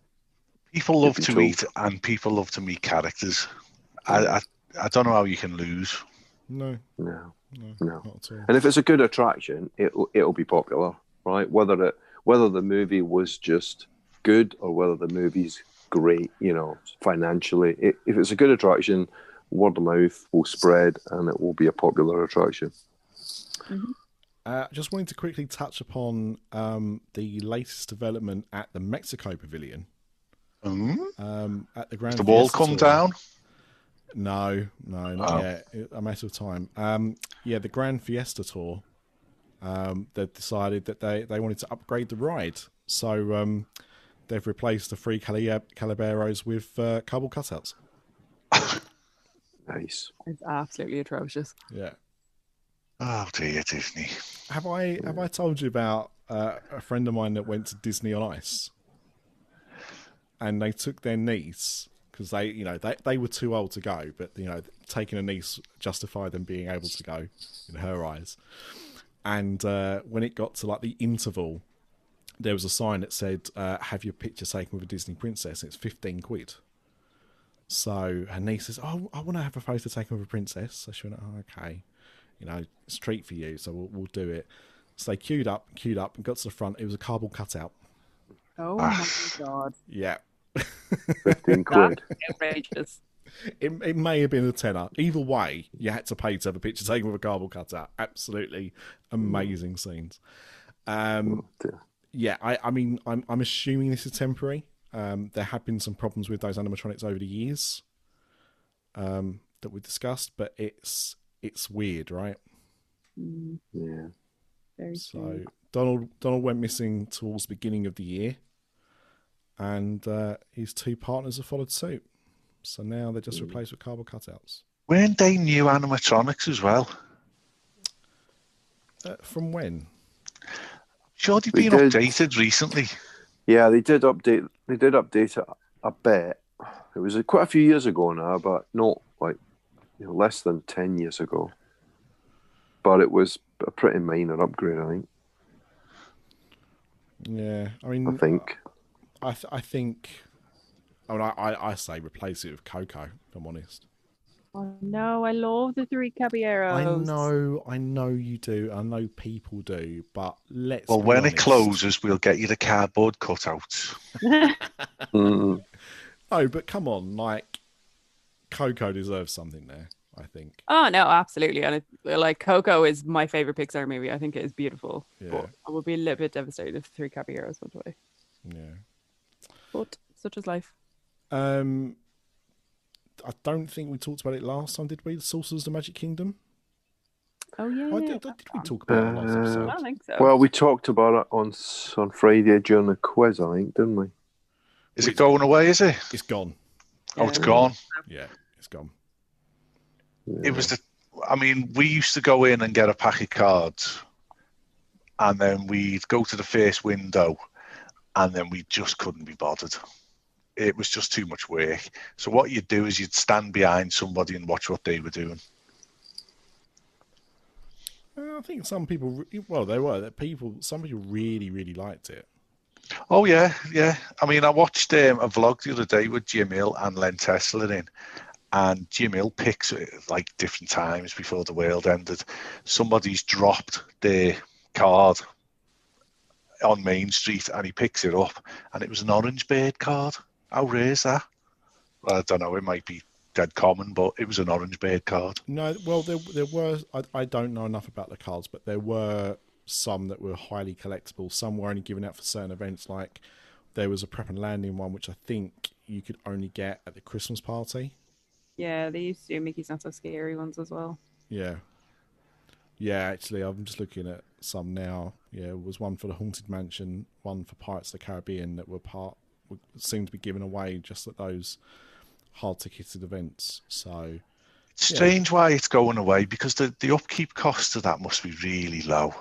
People love to been eat, and people love to meet characters. I, I, I don't know how you can lose. No, No, no, No. not at all. and if it's a good attraction, it'll it'll be popular, right? Whether it whether the movie was just good or whether the movie's great, you know, financially. It, if it's a good attraction, word of mouth will spread and it will be a popular attraction. Uh, just wanted to quickly touch upon um, the latest development at the Mexico Pavilion. Hmm? Um, at the Grand The wall come down. No, no, not Oh. yet. A matter of time. Um, yeah, the Grand Fiesta Tour. Um, they decided that they, they wanted to upgrade the ride, so um, they've replaced the three Cali- Calaberos with uh, cardboard cutouts. [laughs] Nice. It's absolutely atrocious. Yeah. Oh dear, Disney. Have I have I told you about uh, a friend of mine that went to Disney on Ice, and they took their niece because they you know they they were too old to go, but you know taking a niece justified them being able to go in her eyes. And uh, when it got to like the interval, there was a sign that said uh, "Have your picture taken with a Disney princess." It's fifteen quid. So her niece says, "Oh, I want to have a photo taken with a princess." So she went, "Oh, okay." you know, it's a treat for you, so we'll, we'll do it. So they queued up, queued up, and got to the front. It was a cardboard cutout. Oh Ah. my god. Yeah, 15 [laughs] quid. Outrageous. it, it may have been a tenner. Either way, you had to pay to have a picture taken with a cardboard cutout. Absolutely amazing scenes. Um, dear. yeah, I, I mean, I'm, I'm assuming this is temporary. Um, there have been some problems with those animatronics over the years um, that we discussed, but it's it's weird, right? Mm, Yeah. very So strange. Donald Donald went missing towards the beginning of the year. and uh, his two partners have followed suit. So now they're just replaced with cardboard cutouts. Weren't they new animatronics as well? Uh, from when? Sure, they've We been did. updated recently. Yeah, they did update. They did update it a bit. It was quite a few years ago now, but not like you know, less than ten years ago. But it was a pretty minor upgrade, I think. Yeah, I mean, I think. I, th- I think. I mean, I, I, I say replace it with Coco. If I'm honest. Oh no, I love the three caballeros. I know, I know you do. I know people do, but let's. Well, be when honest. it closes, we'll get you the cardboard cutouts. [laughs] Mm, No, but come on, like Coco deserves something there. I think. Oh no, absolutely. And it, like Coco is my favorite Pixar movie. I think it is beautiful. Yeah. But I would be a little bit devastated if Three Caballeros went away. Yeah. But such is life. Um, I don't think we talked about it last time, did we? The Sorcerers of the Magic Kingdom. Oh yeah. Oh, yeah, did, did we talk about it last Uh, episode? I don't think so. well, we talked about it on on Friday during the quiz, I think, didn't we? Is it going away? Is it? It's gone. Oh, it's gone. Yeah, it's gone. It was the. I mean, we used to go in and get a pack of cards, and then we'd go to the first window, and then we just couldn't be bothered. It was just too much work. So what you'd do is you'd stand behind somebody and watch what they were doing. I think some people, well, they were. that People, some people really, really liked it. Oh yeah, yeah. I mean, I watched um, a vlog the other day with Jim Hill and Len Testa in, and Jim Hill picks it like different times before the world ended. Somebody's dropped their card on Main Street, and he picks it up, and it was an orange bird card. How rare is that? Well, I don't know. It might be dead common, but it was an orange bird card. No, well, there there were. I, I don't know enough about the cards, but there were some that were highly collectible. Some were only given out for certain events. Like there was a prep and landing one, which I think you could only get at the Christmas party. Yeah, they used to do Mickey's Not So Scary ones as well. Yeah. Yeah, actually, I'm just looking at some now. Yeah, it was one for the Haunted Mansion, one for Pirates of the Caribbean that were part were, seemed to be given away just at those hard ticketed events. So It's strange why it's going away because the, the upkeep cost of that must be really low.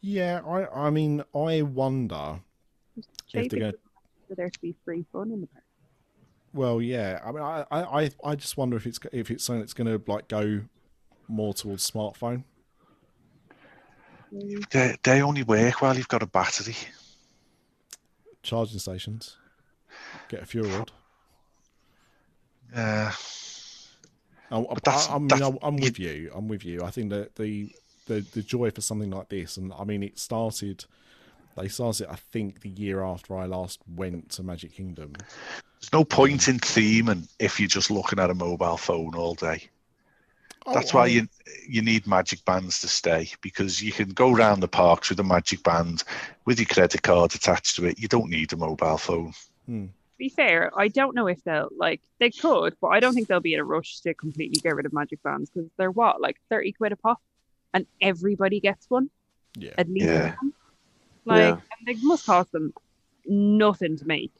yeah, I I mean, I wonder if Shape they're going. for there to be free fun in the park. Well, yeah. I mean, I, I, I- I just wonder if it's if it's something that's going to like go more towards smartphone. They, they only work while you've got a battery. Charging stations. Get a fuel rod. Yeah. I, But that's- I, I mean, I, I'm with you. I'm with you. I think that the, the the joy for something like this, and I mean, it started. They started, I think, the year after I last went to Magic Kingdom. There's no point um, in theming if you're just looking at a mobile phone all day. Oh, That's Oh, why you you need magic bands to stay because you can go around the parks with a magic band with your credit card attached to it. You don't need a mobile phone. Hmm. To be fair, I don't know if they'll like they could, but I don't think they'll be in a rush to completely get rid of magic bands because they're what like thirty quid a pop, and everybody gets one Yeah. at least. Yeah. Like, Yeah. and they must cost them nothing to make.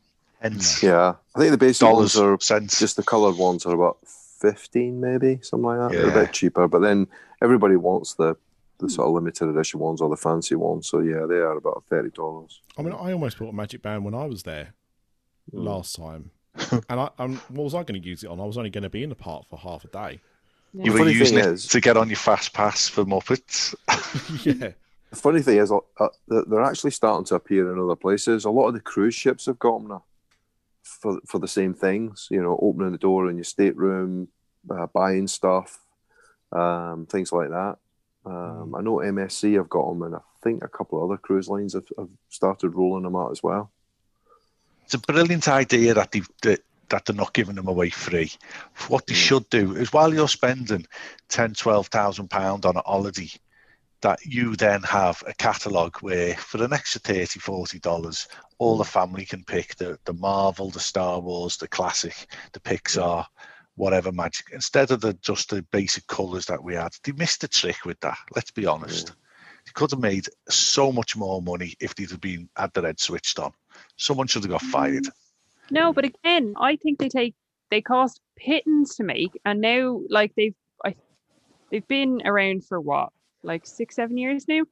Hence, Yeah, I think the basic dollars ones are cents. just the coloured ones are about fifteen, maybe something like that. They're a bit cheaper, but then everybody wants the the sort of limited edition ones or the fancy ones. So yeah, they are about thirty dollars. I mean, I almost bought a Magic Band when I was there Hmm. last time, [laughs] and I, um, what was I going to use it on? I was only going to be in the park for half a day. you Yeah. were using thing it is- to get on your fast pass for Muppets. [laughs] yeah, The funny thing is, uh, uh, they're they're actually starting to appear in other places. A lot of the cruise ships have got them now for for the same things. You know, opening the door in your stateroom, uh, buying stuff, um, things like that. Um, I know MSC have got them, and I think a couple of other cruise lines have, have started rolling them out as well. It's a brilliant idea that they that, that they're not giving them away free. What they should do is while you're spending ten, twelve thousand pound on a holiday, that you then have a catalogue where for an extra 30 40 dollars all the family can pick the, the marvel the star wars the classic the pixar whatever magic instead of the just the basic colors that we had they missed the trick with that let's be honest They could have made so much more money if they'd have been had the red switched on. Someone should have got fired. No, but again, I think they take they cost pittance to make, and now like they've I, they've been around for what like six seven years now,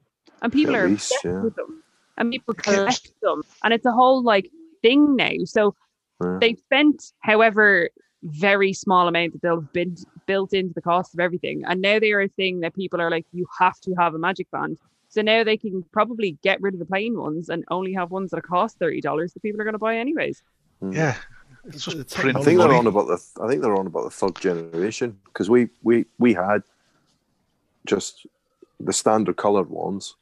and people At are least, obsessed yeah. with them, and people Because- collect them, and it's a whole like thing now. So Yeah. they've spent however very small amount that they'll have been built into the cost of everything, and now they are a thing that people are like, you have to have a magic band. So now they can probably get rid of the plain ones and only have ones that cost thirty dollars that people are going to buy anyways. Mm. Yeah. It's just the I think they're on about the. I think they're on about the third generation because we we we had just the standard coloured ones.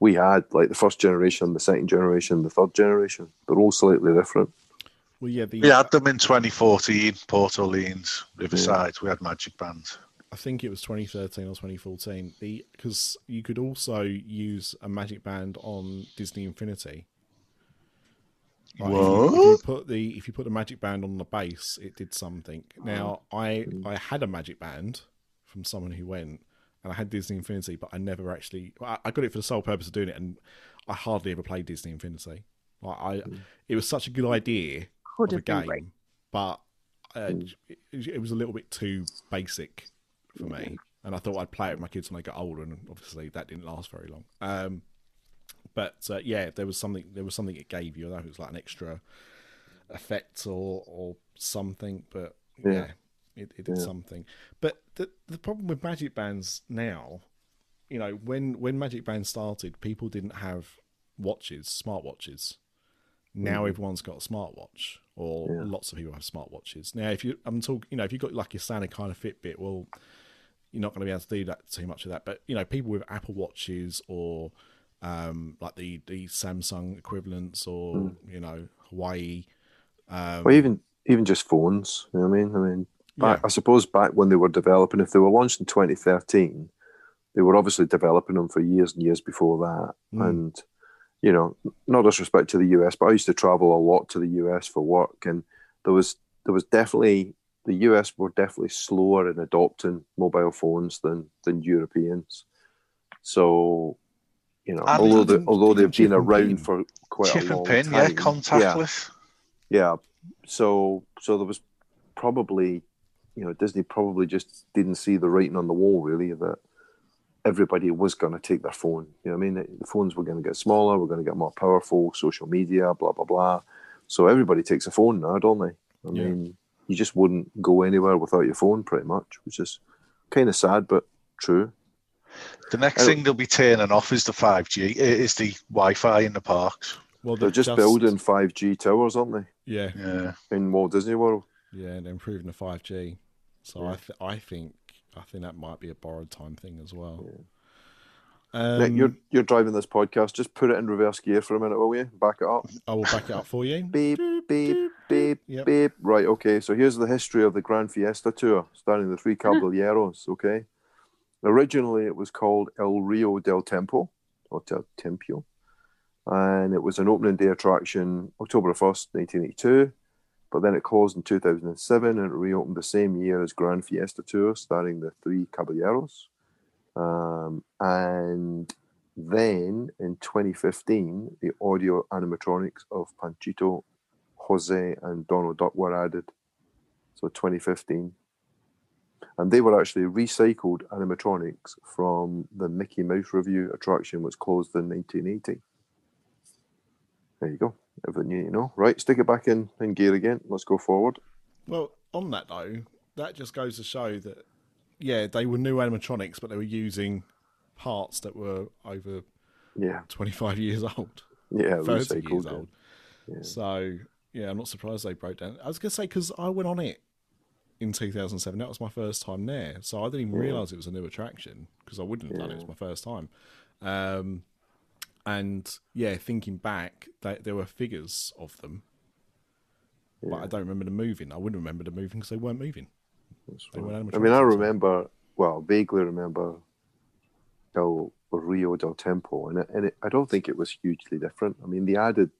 We had like the first generation, the second generation, the third generation. They're all slightly different. Well, yeah, the, We had them in 2014, Port Orleans, Riverside. We had Magic Bands. I think it was 2013 or 2014. Because you could also use a magic band on Disney Infinity. Like, if, you, if you put the if you put the magic band on the base, it did something. Now mm. I I had a magic band from someone who went, and I had Disney Infinity, but I never actually. I, I got it for the sole purpose of doing it, and I hardly ever played Disney Infinity. Like I, it was such a good idea Could of a have been game, great. but uh, it, it was a little bit too basic for me. And I thought I'd play it with my kids when they got older, and obviously that didn't last very long. Um, but uh, yeah, there was something. There was something it gave you. I don't know if it was like an extra effect or or something, but yeah, Yeah. it, it did Yeah. something. But the the problem with magic bands now, you know, when when magic bands started, people didn't have watches, smartwatches. Now everyone's got a smartwatch, or Yeah. lots of people have smartwatches. Now, if you, I'm talking, you know, if you've got like your standard kind of Fitbit, well, you're not going to be able to do that too much of that. But you know, people with Apple watches or um, like the the Samsung equivalents, or you know, Huawei. Um, Or even even just phones. You know what I mean? I mean, back, Yeah. I suppose back when they were developing, if they were launched in 2013, they were obviously developing them for years and years before that. Mm. And you know, no disrespect to the US, but I used to travel a lot to the US for work, and there was there was definitely the US were definitely slower in adopting mobile phones than than Europeans. So, you know, And although even- they, although they've been around pin. for quite Chip a and long pin, time, yeah, yeah, contactless. yeah. So so there was probably you know Disney probably just didn't see the writing on the wall really that everybody was going to take their phone. You know what I mean? The phones were going to get smaller. We're going to get more powerful. Social media, blah blah blah. So everybody takes a phone now, don't they? I Yeah. mean, you just wouldn't go anywhere without your phone, pretty much, which is kind of sad but true. The next Oh. thing they'll be turning off is the 5G, is the Wi-Fi in the parks. well, They're just, building five G towers, aren't they, Yeah, Yeah. in Walt Disney World? yeah, and improving the five G. So Yeah. I, th- I think, I think that might be a borrowed time thing as well. Nick, Um, you're you're driving this podcast. Just put it in reverse gear for a minute, will you? Back it up. I will back it up for you. [laughs] Beep, beep, beep, Yep. beep. Right, okay. So here's the history of the Grand Fiesta Tour, starting the three [laughs] Caballeros, okay? Originally, it was called El Rio del Tempo, or Del Tempio, and it was an opening day attraction October 1st, 1982. But then it closed in 2007 and it reopened the same year as Grand Fiesta Tour, starring the three Caballeros. Um, and then in 2015, the audio animatronics of Panchito, Jose, and Donald Duck were added. So 2015. And they were actually recycled animatronics from the Mickey Mouse Revue attraction, which closed in 1980. There you go. Everything you need to know. Right, stick it back in, in gear again. Let's go forward. Well, on that though, that just goes to show that yeah, they were new animatronics, but they were using parts that were over Yeah, twenty five years old, yeah, thirty years old. Yeah. So yeah, I'm not surprised they broke down. I was gonna say because I went on it in 2007. That was my first time there, so I didn't even realise it was a new attraction because I wouldn't have done it. It was my first time. Um, and yeah, thinking back, they, there were figures of them, but I don't remember them moving. I wouldn't remember them moving because they weren't moving. They weren't I mean, I remember, well, vaguely remember Del Rio del Tempo, and, it, and it, I don't think it was hugely different. I mean, they added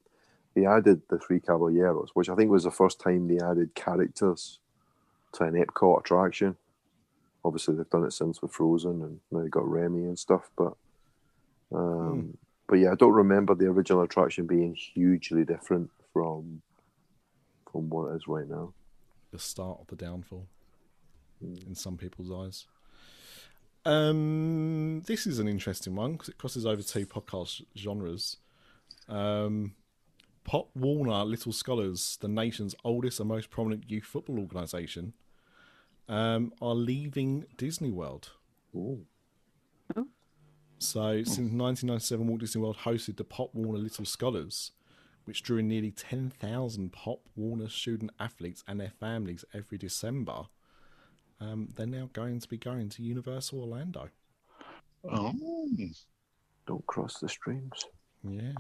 they added the three Caballeros, which I think was the first time they added characters to an Epcot attraction. Obviously, they've done it since with Frozen, and now they got Remy and stuff. But Um, But yeah, I don't remember the original attraction being hugely different from from what it is right now. the start of the downfall in some people's eyes. Um, this is an interesting one because it crosses over two podcast genres. Um, Pop Warner Little Scholars, the nation's oldest and most prominent youth football organisation, um, are leaving Disney World. Ooh. So, since 1997, Walt Disney World hosted the Pop Warner Little Scholars, which drew in nearly 10,000 Pop Warner student athletes and their families every December. Um, they're now going to be going to Universal Orlando. Oh, Don't cross the streams. Yeah.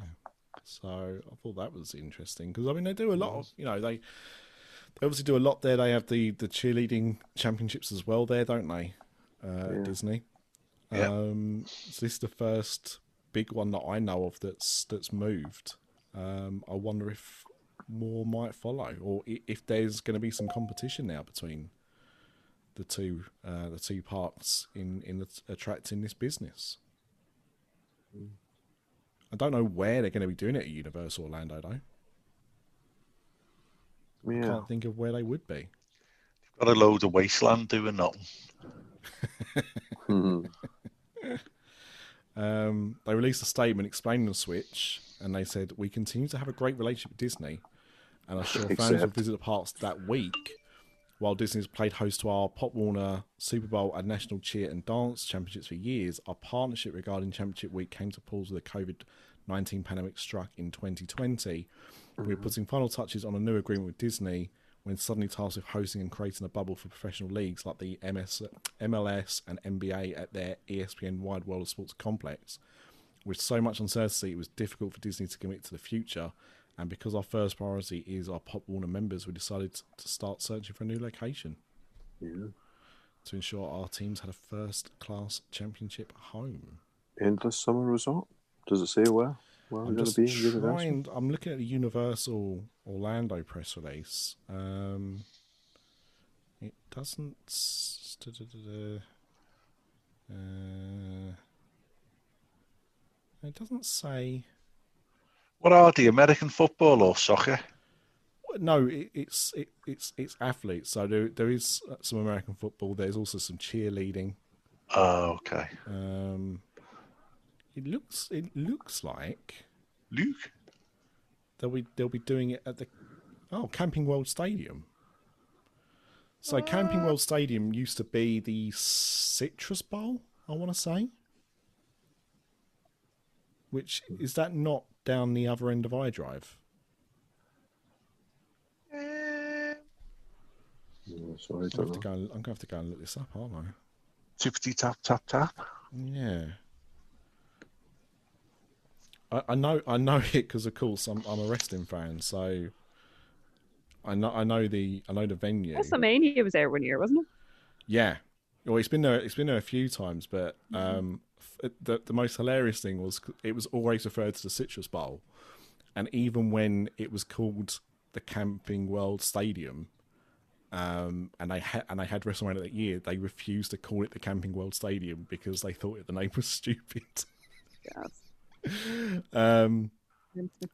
So I thought that was interesting because I mean they do a lot of you know they they obviously do a lot there. They have the the cheerleading championships as well there, don't they? Uh, Yeah. Disney. Yeah. Um, so this is the first big one that I know of that's that's moved. Um, I wonder if more might follow, or if there's going to be some competition now between the two uh, the two parks in in the, attracting this business. I don't know where they're going to be doing it at Universal Orlando though. Yeah. Can't think of where they would be. They've got a load of wasteland doing nothing. [laughs] Mhm. [laughs] Um, they released a statement explaining the switch, and they said, "We continue to have a great relationship with Disney, and I'm sure fans will visit the parks that week." While Disney's played host to our Pop Warner Super Bowl and National Cheer and Dance Championships for years, our partnership regarding Championship Week came to pause with the COVID 19 pandemic struck in 2020. We're putting final touches on a new agreement with Disney when suddenly tasked with hosting and creating a bubble for professional leagues like the MS, MLS and NBA at their ESPN Wide World of Sports complex. With so much uncertainty, it was difficult for Disney to commit to the future. And because our first priority is our Pop Warner members, we decided to start searching for a new location yeah. to ensure our teams had a first class championship home. Endless summer resort. Does it say where? Where we're I'm just to be? in Universal? trying. I'm looking at the Universal Orlando press release. Um, it doesn't. da- da- da- da. Uh, it doesn't say. What are the American football or soccer? No, it, it's it, it's it's athletes. So there there is uh, some American football. There's also some cheerleading. Oh, okay. Um, it looks it looks like Luke? they'll be they'll be doing it at the oh Camping World Stadium. So Camping World Stadium used to be the Citrus Bowl, I want to say. Which is that not down the other end of iDrive? Um, yeah, sorry, I I'm gonna, have to go and, I'm gonna have to go and look this up, aren't I? Tippity tap tap tap. Yeah. I, I know I know [laughs] it because of course I'm I'm a wrestling fan, so I know I know the I know the venue. WrestleMania was there one year, wasn't it? Yeah. Well, it's been there. It's been there a few times, but um, the the most hilarious thing was it was always referred to the Citrus Bowl, and even when it was called the Camping World Stadium, um, and they had and they had WrestleMania that year, they refused to call it the Camping World Stadium because they thought the name was [laughs] stupid. Yes. [laughs] Um,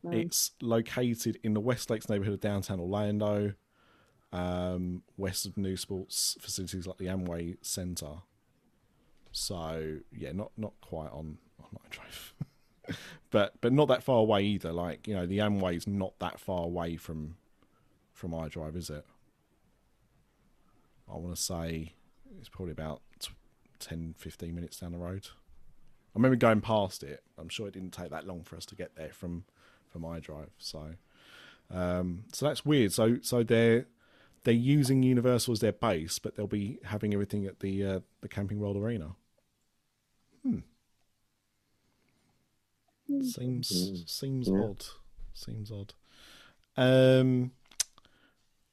it's located in the West Lakes neighborhood of downtown Orlando, um, west of new sports facilities like the Amway Center. So yeah, not not quite on on Night [laughs] Drive, but but not that far away either. Like you know, the Amway's not that far away from from iDrive, is it? I want to say it's probably about t- 10, 15 minutes down the road. I remember going past it. I'm sure it didn't take that long for us to get there from from iDrive. So, um, so that's weird. So, so they're they're using Universal as their base, but they'll be having everything at the uh, the Camping World Arena. Hmm. Seems seems Yeah. odd. Seems odd. Um.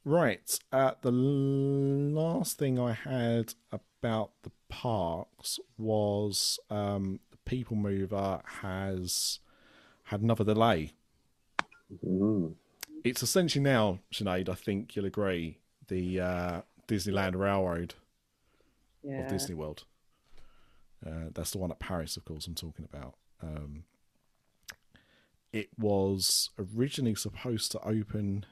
Right. Uh, the last thing I had about the parks was um, People Mover has had another delay. Mm. It's essentially now, Sinead, I think you'll agree, the uh, Disneyland Railroad yeah. of Disney World. Uh, that's the one at Paris, of course, I'm talking about. Um, it was originally supposed to open.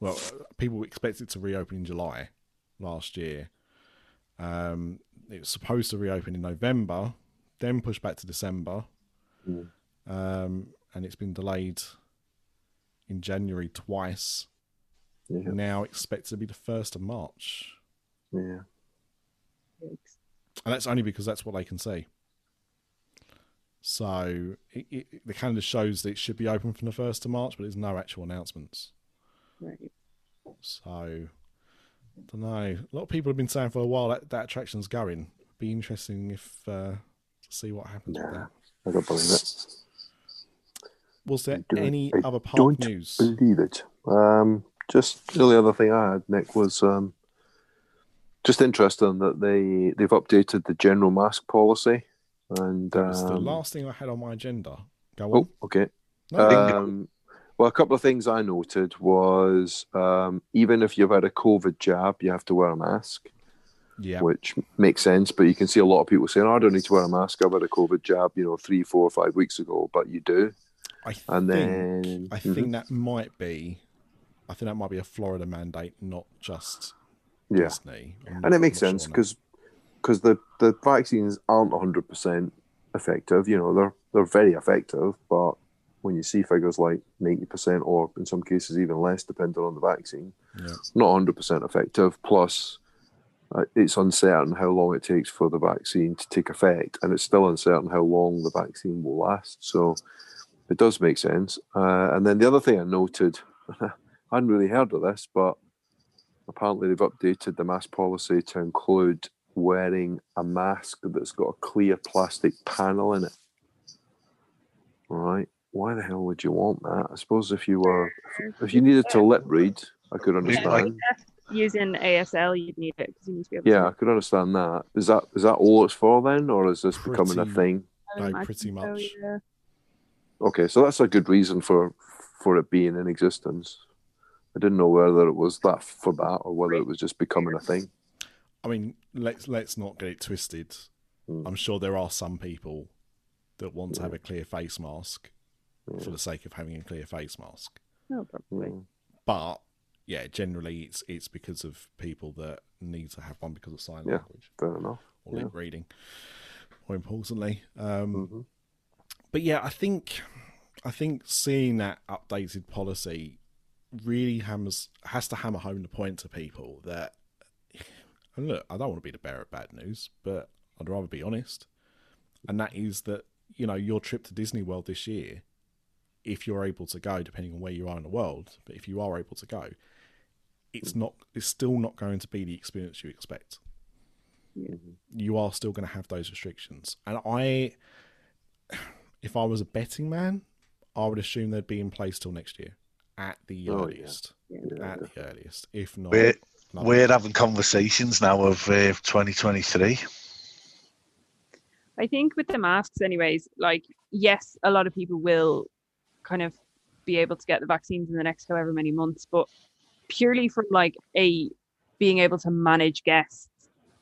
Well, people expected to reopen in July last year. Um, it was supposed to reopen in November, then pushed back to December, Mm. um, and it's been delayed in January twice. Yeah. Now expected to be the first of March, Yeah. Yikes. and that's only because that's what they can see. So it, it, the calendar shows that it should be open from the first of March, but there's no actual announcements. Right. So I don't know. A lot of people have been saying for a while that that attraction's going. Be interesting if uh, to see what happens with Nah, that. I don't believe it. Was there don't- any I other park don't news? Believe it. Um, just the only other thing I had, Nick, was um, just interesting that they they've updated the general mask policy, and was the um, last thing I had on my agenda. Go oh, okay. No, Um, well, a couple of things I noted was um, even if you've had a COVID jab, you have to wear a mask, yeah, which makes sense. But you can see a lot of people saying, oh, "I don't need to wear a mask. I've had a COVID jab, you know, three, four, five weeks ago." But you do, I and think then I Mhm. think that might be. I think that might be a Florida mandate, not just yeah, Disney. I'm and it makes sense sure because because the the vaccines aren't hundred percent effective. You know, they're they're very effective, but when you see figures like ninety percent, or in some cases even less, depending on the vaccine. Yeah. not hundred percent effective. Plus, it's uncertain how long it takes for the vaccine to take effect, and it's still uncertain how long the vaccine will last. So, it does make sense. Uh, and then the other thing I noted, [laughs] I hadn't really heard of this, but apparently they've updated the mask policy to include wearing a mask that's got a clear plastic panel in it. All right. Why the hell would you want that? I suppose if you were, if you needed to lip read, I could understand. Using ASL, you'd need it because you need to be able Yeah, to. I could understand that. Is that is that all it's for then, or is this becoming a thing? I No, imagine pretty so, much. yeah. Okay, so that's a good reason for for it being in existence. I didn't know whether it was that for that or whether it was just becoming a thing. I mean, let's let's not get it twisted. Mm. I'm sure there are some people that want to have a clear face mask for the sake of having a clear face mask. No, probably. Mm. But yeah, generally it's it's because of people that need to have one because of sign Yeah. language Fair enough. or Yeah. lip reading. More importantly, um, Mhm. but yeah, I think I think seeing that updated policy really hammers has to hammer home the point to people that and look, I don't want to be the bearer of bad news, but I'd rather be honest. And that is that, you know, your trip to Disney World this year, if you're able to go, depending on where you are in the world, but if you are able to go, it's not it's still not going to be the experience you expect. You are still going to have those restrictions. And I [sighs] if I was a betting man, I would assume they'd be in place till next year. At the Oh, earliest. Yeah, At the earliest. If not We're, another we're year. having conversations now of uh, 2023. I think with the masks, anyways, like, yes, a lot of people will kind of be able to get the vaccines in the next however many months, but purely from like a being able to manage guests,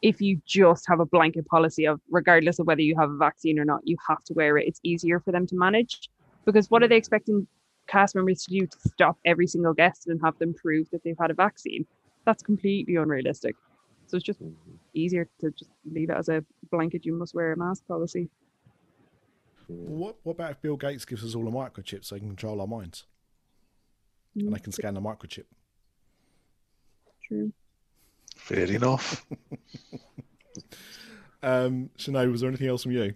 if you just have a blanket policy of regardless of whether you have a vaccine or not, you have to wear it, it's easier for them to manage. Because what are they expecting cast members to do to stop every single guest and have them prove that they've had a vaccine? That's completely unrealistic. So it's just mm-hmm. easier to just leave it as a blanket you must wear a mask policy. What, what about if Bill Gates gives us all a microchip so he can control our minds? And they can mm. scan the microchip. True. Fair enough. [laughs] Um, Sinead, was there anything else from you?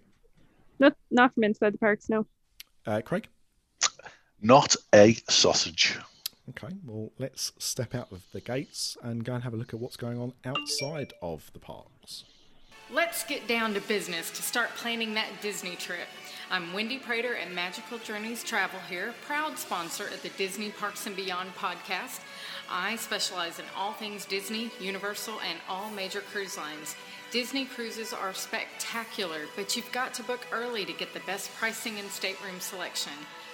Not not from inside the parks, no. Uh, Craig? Not a sausage. Okay, well, let's step out of the gates and go and have a look at what's going on outside of the parks. Let's get down to business to start planning that Disney trip. I'm Wendy Prater at Magical Journeys Travel here, proud sponsor at the Disney Parks and Beyond podcast. I specialize in all things Disney, Universal, and all major cruise lines. Disney cruises are spectacular, but you've got to book early to get the best pricing and stateroom selection.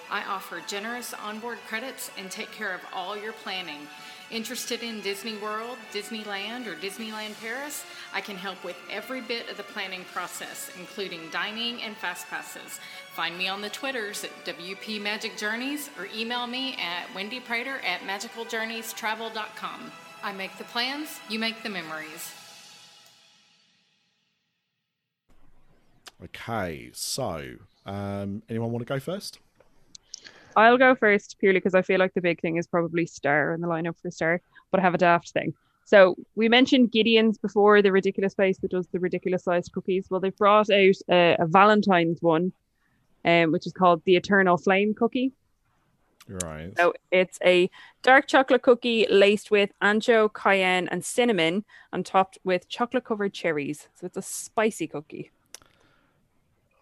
I offer generous onboard credits and take care of all your planning. Interested in Disney World, Disneyland, or Disneyland Paris? I can help with every bit of the planning process, including dining and fast passes. Find me on the Twitters at WP Magic Journeys or email me at Wendy Prater at magicaljourneystravel.com. I make the plans, you make the memories. Okay, so um, anyone want to go first? I'll go first purely because I feel like the big thing is probably Star in the lineup for Star, but I have a daft thing. So we mentioned Gideon's before, the ridiculous place that does the ridiculous sized cookies. Well, they've brought out a, a Valentine's one, um, which is called the Eternal Flame Cookie. Right. So it's a dark chocolate cookie laced with ancho, cayenne, and cinnamon, and topped with chocolate covered cherries. So it's a spicy cookie.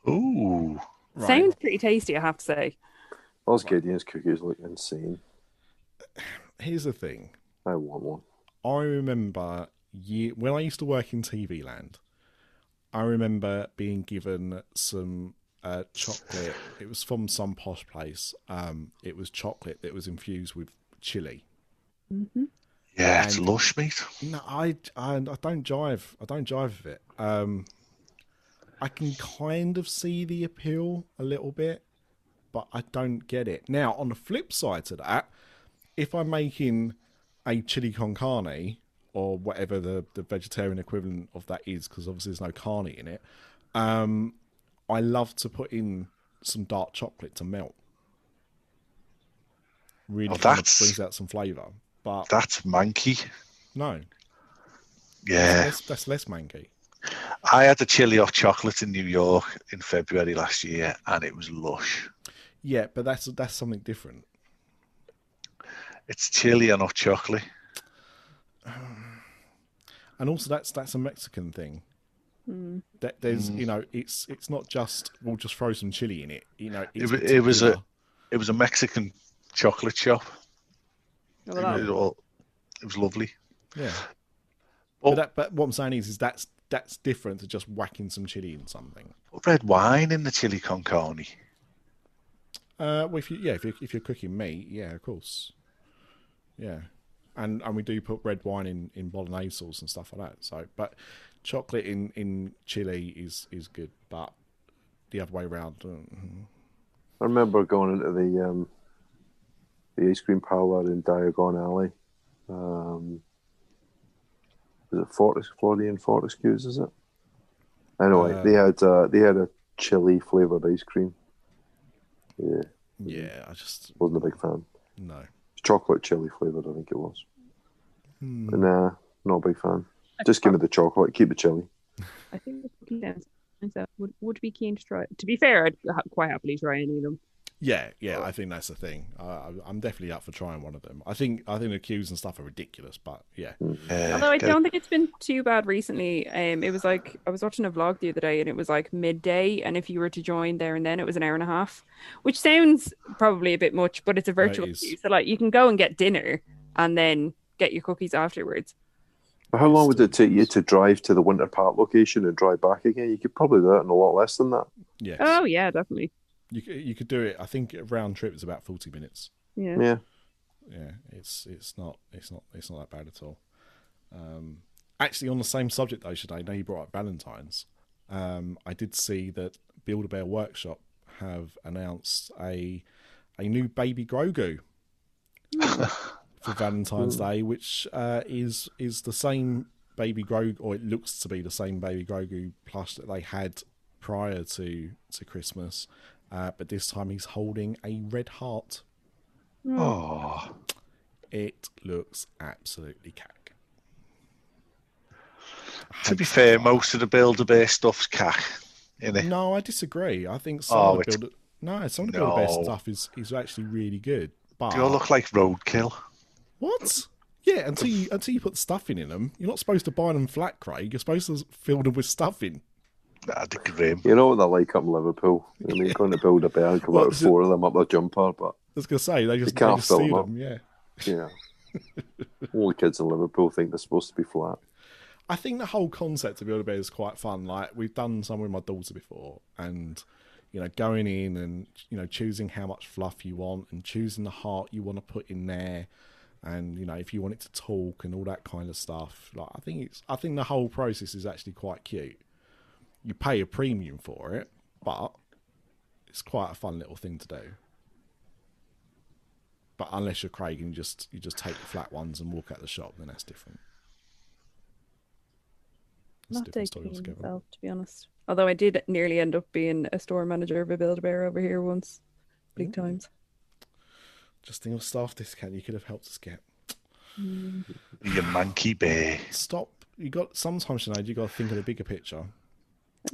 Ooh. Right. Sounds pretty tasty, I have to say. Those Gideon's cookies look insane. [sighs] Here's the thing. I want one. I remember ye when I used to work in TV Land. I remember being given some uh, chocolate. It was from some posh place. Um, it was chocolate that was infused with chili. Yeah, it's And- lush, mate. No, I, I, I don't jive. I don't jive with it. Um, I can kind of see the appeal a little bit, but I don't get it. Now, on the flip side to that, if I'm making a chili con carne or whatever the, the vegetarian equivalent of that is, because obviously there's no carne in it, um, I love to put in some dark chocolate to melt. Really Oh, kind of that's- brings out some flavour. But That's manky. no, Yeah. that's, that's less manky. I had a chili hot chocolate in New York in February last year, and it was lush. Yeah, but that's that's something different. It's chili and hot chocolate. [sighs] And also that's that's a Mexican thing. That there's Mm. you know it's it's not just we'll just throw some chili in it. You know It, it's it was a it was a Mexican chocolate shop. Well, It was, all- it was lovely. yeah. Oh. But that but what I'm saying is is that's that's different to just whacking some chili in something. Put red wine in the chili con carne. Uh, well, if you yeah if you if you're cooking meat, yeah, of course, yeah, and and we do put red wine in in bolognese sauce and stuff like that. So, but chocolate in in chili is is good, but the other way around. uh, I remember going into the um, the ice cream parlor in Diagon Alley. Um, is it Fortis, Florean Fortescue's? Is it? Anyway, Uh, they had uh, they had a chili flavored ice cream. Yeah, Yeah, I just wasn't a big fan. no. Chocolate chili flavored, I think it was. Hmm. Not a big fan. Just give me the chocolate, keep the chili. I think the so would would be keen to try. it. To be fair, I'd ha- quite happily try any of them. Yeah, yeah, I think that's the thing. I, I'm definitely up for trying one of them. I think I think the queues and stuff are ridiculous, but yeah, Uh, Although I get- don't think it's been too bad recently. Um, it was like I was watching a vlog the other day, and it was like midday, and if you were to join there and then, it was an hour and a half, which sounds probably a bit much, but it's a virtual is. queue, so like you can go and get dinner and then get your cookies afterwards. But how long would it take you to drive to the Winter Park location and drive back again? You could probably do that in a lot less than that. yeah. Oh yeah, definitely. You you could do it. I think a round trip is about forty minutes. Yeah. Yeah. Yeah, it's it's not it's not it's not that bad at all. Um, actually, on the same subject though, should I know you brought up Valentine's? Um, I did see that Build a Bear Workshop have announced a a new baby Grogu [laughs] for Valentine's Day, which uh, is is the same baby Grogu, or it looks to be the same baby Grogu plush that they had prior to to Christmas, uh, but this time he's holding a red heart. Oh, It looks absolutely cack. to be fair, most of the Build a Bear stuff's cack, innit? No, I disagree. I think some Oh, of the it's- build no, some of the build bear stuff is is actually really good. But They all look like roadkill. What? Yeah, until you until you put stuffing in them, you're not supposed to buy them flat, Craig. You're supposed to fill them with stuffing. Nah, the grim. You know what they're like up in Liverpool. I mean, going to build a bear and come Well, out with it- four of them up their jumper, but I was gonna say they just, they can't just fill steal them up. them. Yeah, yeah. [laughs] All the kids in Liverpool think they're supposed to be flat. I think the whole concept of Build a Bear is quite fun. Like we've done some with my daughter before, and you know, going in and you know choosing how much fluff you want and choosing the heart you want to put in there. And you know if you want it to talk and all that kind of stuff. Like I think it's I think the whole process is actually quite cute. You pay a premium for it, but it's quite a fun little thing to do. But unless you're Craig and you just you just take the flat ones and walk out the shop, then that's different. That's Not different taking myself, to be honest. Although I did nearly end up being a store manager of a Build a Bear over here once, big times. Just think of staff discount you could have helped us get. You monkey bear. Stop. You got sometimes Sinead, you got to think of the bigger picture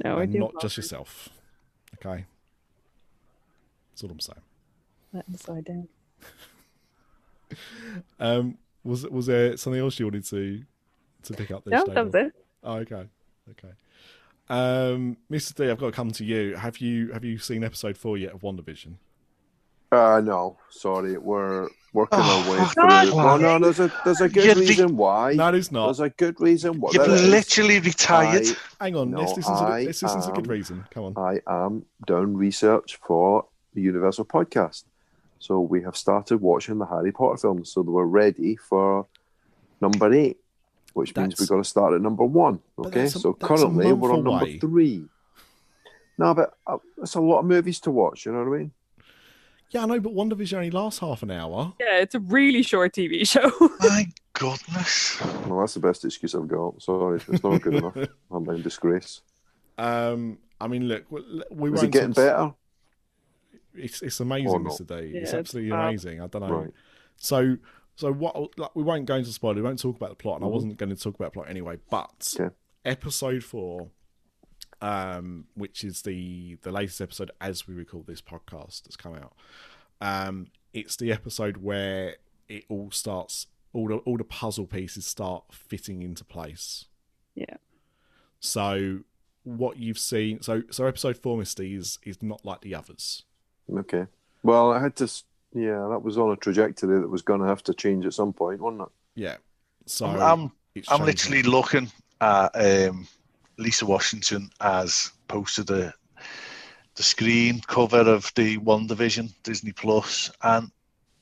No, I and do not just apologise. yourself. Okay, that's all I'm saying. Let the side down. [laughs] Um, was was there something else you wanted to to pick up? This No, David? that was it. Oh, okay, okay. Um, Mr. D, I've got to come to you. Have you have you seen episode four yet of WandaVision? Uh, no, sorry, we're working Oh, our way fuck through. that. Well, no, there's a there's a good You're the- reason why. That is not. There's a good reason why. You're there is. literally retired. Hang on, No, let's listen, to, the- I let's listen a good reason. Come on. I am doing research for the Universal podcast. So we have started watching the Harry Potter films. So we're ready for number eight, which means we've got to start at number one. Okay, a- so currently we're on away. number three. No, but uh, it's a lot of movies to watch. You know what I mean? Yeah, I know, but WandaVision only lasts half an hour. Yeah, it's a really short TV show. [laughs] My goodness. Well, that's the best excuse I've got. Sorry, it's not good enough. [laughs] I'm in disgrace. Um, I mean, look, we, we Is won't it getting talk- better? It's it's amazing, Or not? Mr. D. Yeah, it's it's absolutely fab. amazing. I don't know. Right. So so what? Like, we won't go into spoiler. We won't talk about the plot, and I Mhm. wasn't going to talk about plot anyway. But Okay. episode four, um, which is the the latest episode as we record this podcast, that's come out. Um, it's the episode where it all starts. All the all the puzzle pieces start fitting into place. Yeah. So what you've seen, so so episode four, Misty, is is not like the others. Okay. Well, I had to. Yeah, that was on a trajectory that was going to have to change at some point, wasn't it? Yeah. So I'm, I'm, I'm literally looking at um, Lisa Washington as posted the the screen cover of the WandaVision Disney Plus, and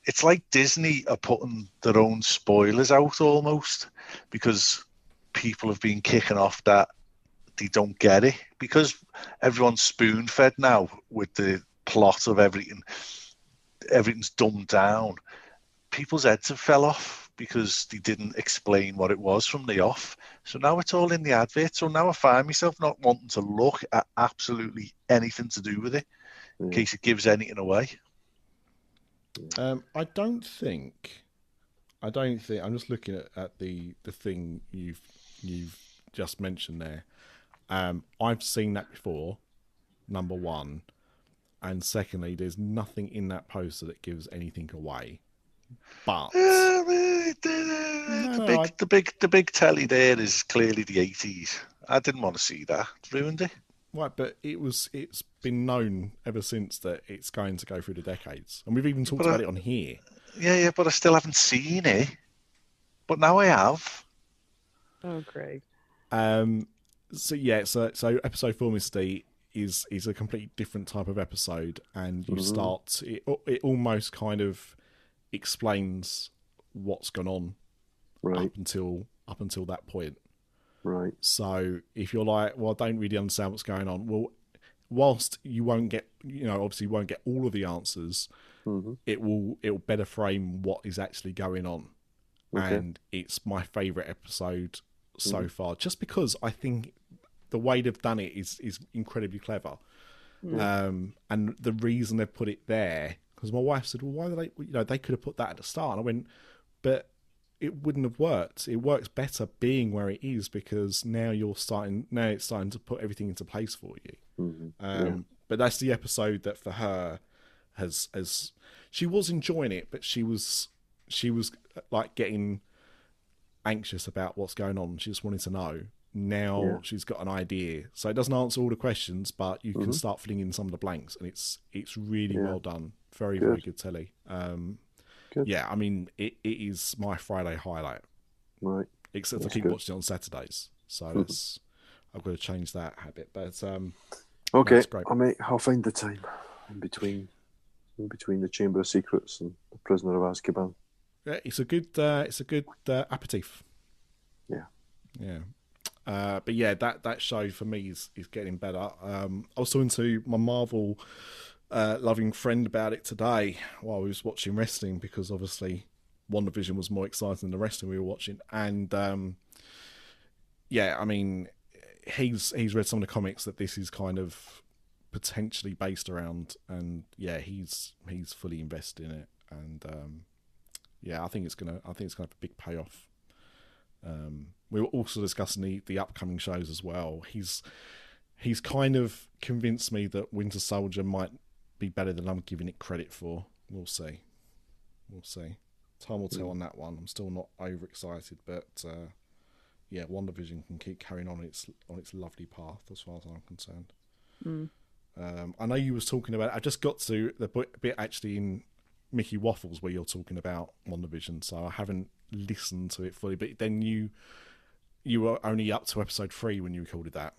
it's like Disney are putting their own spoilers out almost because people have been kicking off that they don't get it because everyone's spoon fed now with the plot of everything. Everything's dumbed down. People's heads have fell off because they didn't explain what it was from the off. So now it's all in the advert. So now I find myself not wanting to look at absolutely anything to do with it in Yeah. case it gives anything away. Um, I don't think. I don't think. I'm just looking at, at the the thing you've you've just mentioned there. Um, I've seen that before. Number one, and secondly, there's nothing in that poster that gives anything away. But the, the No, big, I- the big, the big telly there is clearly the 80s. I didn't want to see that. It ruined it. right, but it was it's been known ever since that it's going to go through the decades, and we've even talked But I- about it on here. Yeah, yeah, but I still haven't seen it. But now I have. oh, great. Um, so yeah, so so episode four, Misty, is is a completely different type of episode, and you Mhm. start it. It almost kind of explains what's gone on Right, up until up until that point. right. So if you're like, well, I don't really understand what's going on, well, whilst you won't get, you know, obviously you won't get all of the answers, hmm it will it will better frame what is actually going on Okay. and it's my favorite episode so Mhm. far just because i think the way they've done it is is incredibly clever um and the reason they've put it there because my wife said well why did they you know they could have put that at the start and i went but it wouldn't have worked it works better being where it is because now you're starting now it's starting to put everything into place for you hmm um, Yeah. But that's the episode that for her has has she was enjoying it, but she was she was like getting anxious about what's going on. She just wanted to know. Now Yeah. she's got an idea, so it doesn't answer all the questions, but you can Mhm. start filling in some of the blanks, and it's it's really Yeah. well done. Very very Good. good telly. Um, Good. yeah, I mean it, it is my Friday highlight. Right. Except That's I keep good. watching it on Saturdays, so Mhm. that's I've got to change that habit. But um, Okay. That's great. I'll make. I'll find the time in between, in between the Chamber of Secrets and the Prisoner of Azkaban. Yeah, it's a good uh, it's a good uh, aperitif. Yeah. Yeah. Uh, but yeah, that, that show for me is, is getting better. Um, I was talking to my Marvel uh, loving friend about it today while we was watching wrestling because obviously WandaVision was more exciting than the wrestling we were watching. And um, yeah, I mean, he's he's read some of the comics that this is kind of potentially based around, and yeah, he's he's fully invested in it. And um, yeah, I think it's gonna I think it's gonna have a big payoff. Um, we were also discussing the, the upcoming shows as well. He's he's kind of convinced me that Winter Soldier might be better than I'm giving it credit for. We'll see. We'll see. Time will tell on that one. I'm still not overexcited, but uh, yeah, WandaVision can keep carrying on its on its lovely path as far as I'm concerned. Um, I know you was talking about. I just got to the bit bit actually in Mickey Waffles where you're talking about WandaVision, so I haven't listened to it fully. But then you you were only up to episode three when you recorded that.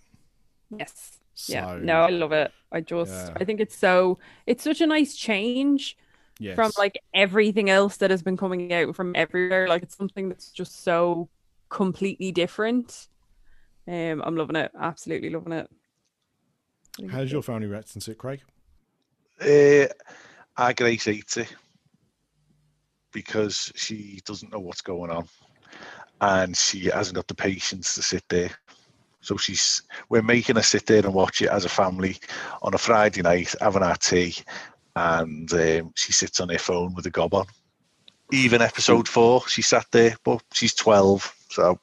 Yes. yeah. No, I love it. I just Yeah. I think it's so it's such a nice change Yes. from like everything else that has been coming out from everywhere. Like it's something that's just so completely different. Um, I'm loving it. Absolutely loving it. How's your family reacting to it, Craig? Uh, I Grace hates it because she doesn't know what's going on, and she hasn't got the patience to sit there. So she's we're making her sit there and watch it as a family on a Friday night, having our tea, and um, she sits on her phone with a gob on. Even episode four, she sat there, but she's twelve, so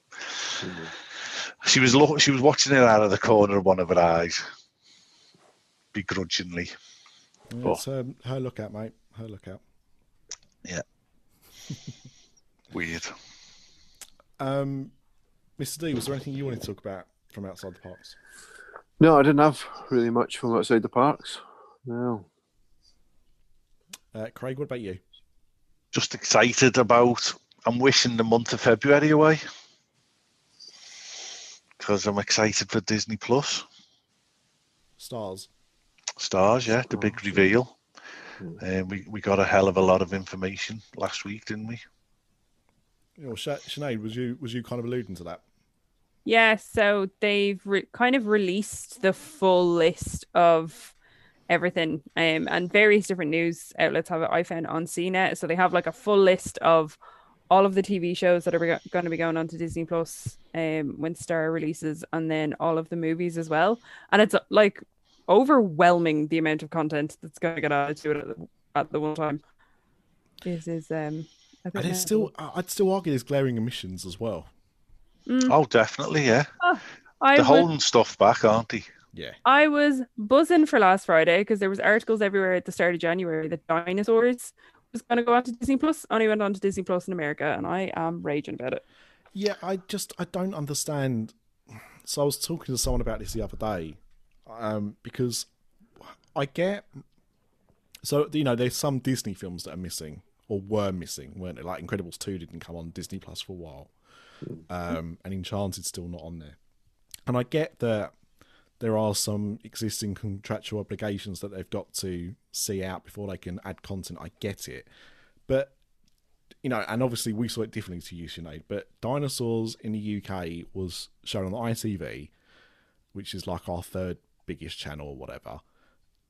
she was lo- she was watching it out of the corner of one of her eyes, begrudgingly. Yeah, It's um, her lookout, mate. Her lookout. Yeah. [laughs] Weird. Um, Mr. D, was there anything you wanted to talk about from outside the parks? No, I didn't have really much from outside the parks. No. Uh, Craig, what about you? Just excited about. I'm wishing the month of February away because I'm excited for Disney Plus Stars. stars. Yeah, the big reveal. And we we got a hell of a lot of information last week, didn't we? You know, Sinead, was you was you kind of alluding to that? Yeah, so they've re- kind of released the full list of everything, um, and various different news outlets have it. I found on CNET, so they have like a full list of all of the TV shows that are going to be going on to Disney Plus um, when Star releases, and then all of the movies as well. And it's like overwhelming the amount of content that's going to get added to it at the, at the one time. This is um, And it's still, I- I'd still argue there's glaring omissions as well. Oh, definitely. Yeah, I they're would- holding stuff back, aren't they? Yeah. I was buzzing for last Friday because there was articles everywhere at the start of January that dinosaurs was going to go on to Disney Plus. Only went on to Disney Plus in America, and I am raging about it. Yeah, I just I don't understand. So I was talking to someone about this the other day, um, because I get so you know there's some Disney films that are missing or were missing, weren't they? Like Incredibles two didn't come on Disney Plus for a while, um, and Enchanted's still not on there. And I get that there are some existing contractual obligations that they've got to see out before they can add content. I get it, but you know, and obviously we saw it differently to you, Sinead, but Dinosaurs in the UK was shown on the ITV, which is like our third biggest channel or whatever,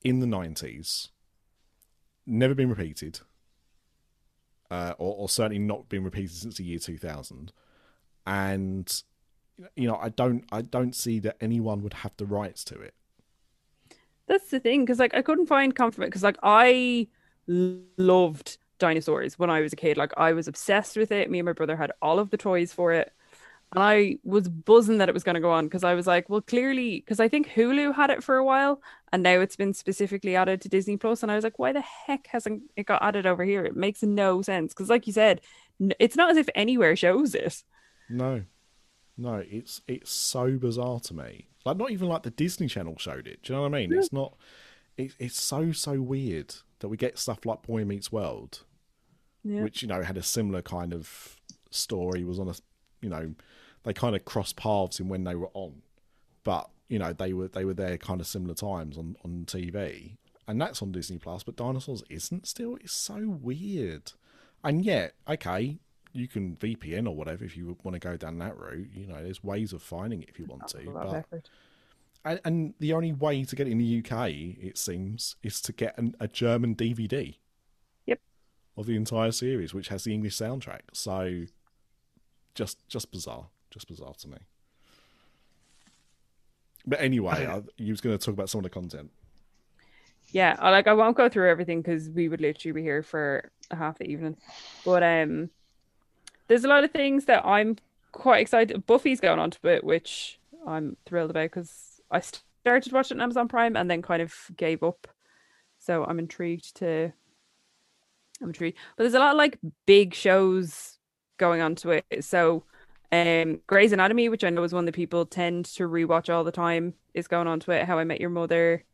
in the 90s. Never been repeated, uh, or, or certainly not been repeated since the year 2000. And, you know, I don't, I don't see that anyone would have the rights to it. That's the thing, because like I couldn't find comfort, because like I loved dinosaurs when I was a kid. Like I was obsessed with it. Me and my brother had all of the toys for it. And I was buzzing that it was going to go on because I was like, well, clearly, because I think Hulu had it for a while and now it's been specifically added to Disney Plus. And I was like, why the heck hasn't it got added over here? It makes no sense. Because, like you said, it's not as if anywhere shows it. No, no, it's it's so bizarre to me. Like not even like the Disney Channel showed it. Do you know what I mean? It's not. It, it's so so weird that we get stuff like Boy Meets World, Yeah. which you know had a similar kind of story. Was on a, you know, they kind of crossed paths in when they were on, but you know they were they were there kind of similar times on on TV, and that's on Disney Plus. But Dinosaurs isn't still. It's so weird. And yet okay, you can VPN or whatever if you want to go down that route. You know, there's ways of finding it if you want to. A lot of But effort. and, and the only way to get it in the UK, it seems, is to get an, a German DVD. Yep. Of the entire series, which has the English soundtrack. So, just just bizarre, just bizarre to me. But anyway, I, you was going to talk about some of the content. Yeah, I like I won't go through everything because we would literally be here for half the evening. But um, there's a lot of things that I'm quite excited. Buffy's going on to it, which I'm thrilled about because I started watching it on Amazon Prime and then kind of gave up. So I'm intrigued to. I'm intrigued, but there's a lot of like big shows going on to it. So, um, Grey's Anatomy, which I know is one that people tend to rewatch all the time, is going on to it. How I Met Your Mother,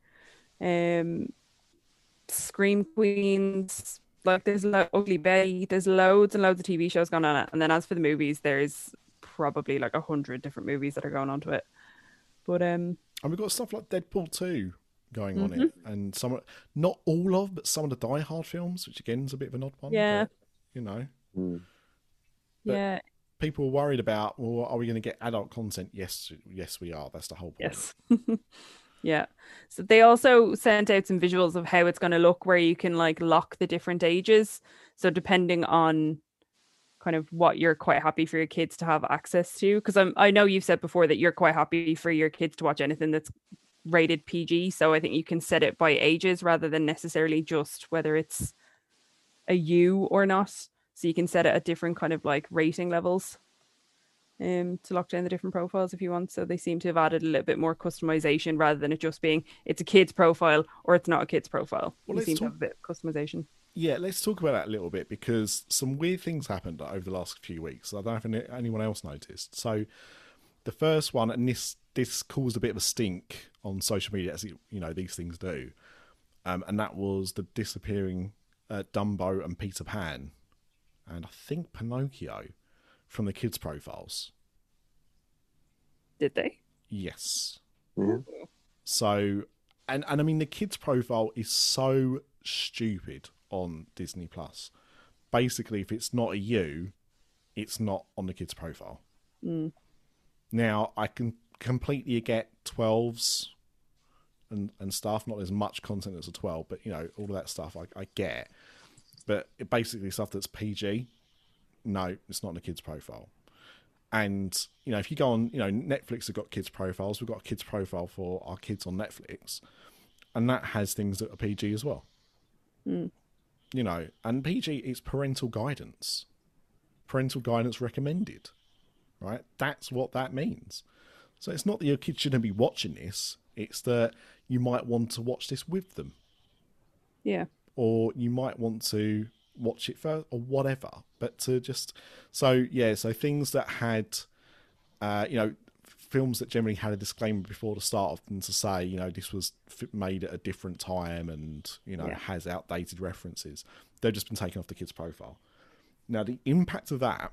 um, Scream Queens. Like there's lo- Ugly Betty. There's loads and loads of TV shows going on it. And then as for the movies, there's probably like a hundred different movies that are going on to it. But um, And we've got stuff like Deadpool 2 going on Mm-hmm. it. And some, not all of, but some of the Die Hard films, which again is a bit of an odd one. Yeah. but, you know, Mm. But- yeah, people are worried about, well, are we going to get adult content? Yes, yes, we are. That's the whole point. yes, [laughs] yeah. So they also sent out some visuals of how it's going to look, where you can like lock the different ages. So depending on kind of what you're quite happy for your kids to have access to, because I'm I know you've said before that you're quite happy for your kids to watch anything that's rated PG. So I think you can set it by ages rather than necessarily just whether it's a U or not. So you can set it at different kind of like rating levels um to lock down the different profiles if you want. So they seem to have added a little bit more customization rather than it just being it's a kid's profile or it's not a kid's profile. Well, you seem to talk- have a bit of customization. Yeah, let's talk about that a little bit because some weird things happened over the last few weeks. I don't know if anyone else noticed. So, the first one, and this this caused a bit of a stink on social media, as you know these things do, um, and that was the disappearing uh, Dumbo and Peter Pan, and I think Pinocchio from the kids' profiles. Did they? Yes. Yeah. So, and and I mean the kids profile is so stupid on Disney Plus. Basically, if it's not a U, it's not on the kids profile. Mm. Now, I can completely get twelves and and stuff. Not as much content as a twelve, but you know all of that stuff I, I get. But basically stuff that's PG. No, it's not on the kids profile. And you know, if you go on, you know, Netflix have got kids profiles. We've got a kids profile for our kids on Netflix, and that has things that are PG as well. Hmm. You know, and PG is parental guidance, parental guidance recommended, right? That's what that means. So it's not that your kids shouldn't be watching this; it's that you might want to watch this with them Yeah. Or you might want to watch it first or whatever but to just so yeah so things that had uh you know films that generally had a disclaimer before the start of them to say you know this was made at a different time and you know Yeah. has outdated references they've just been taken off the kids profile now the impact of that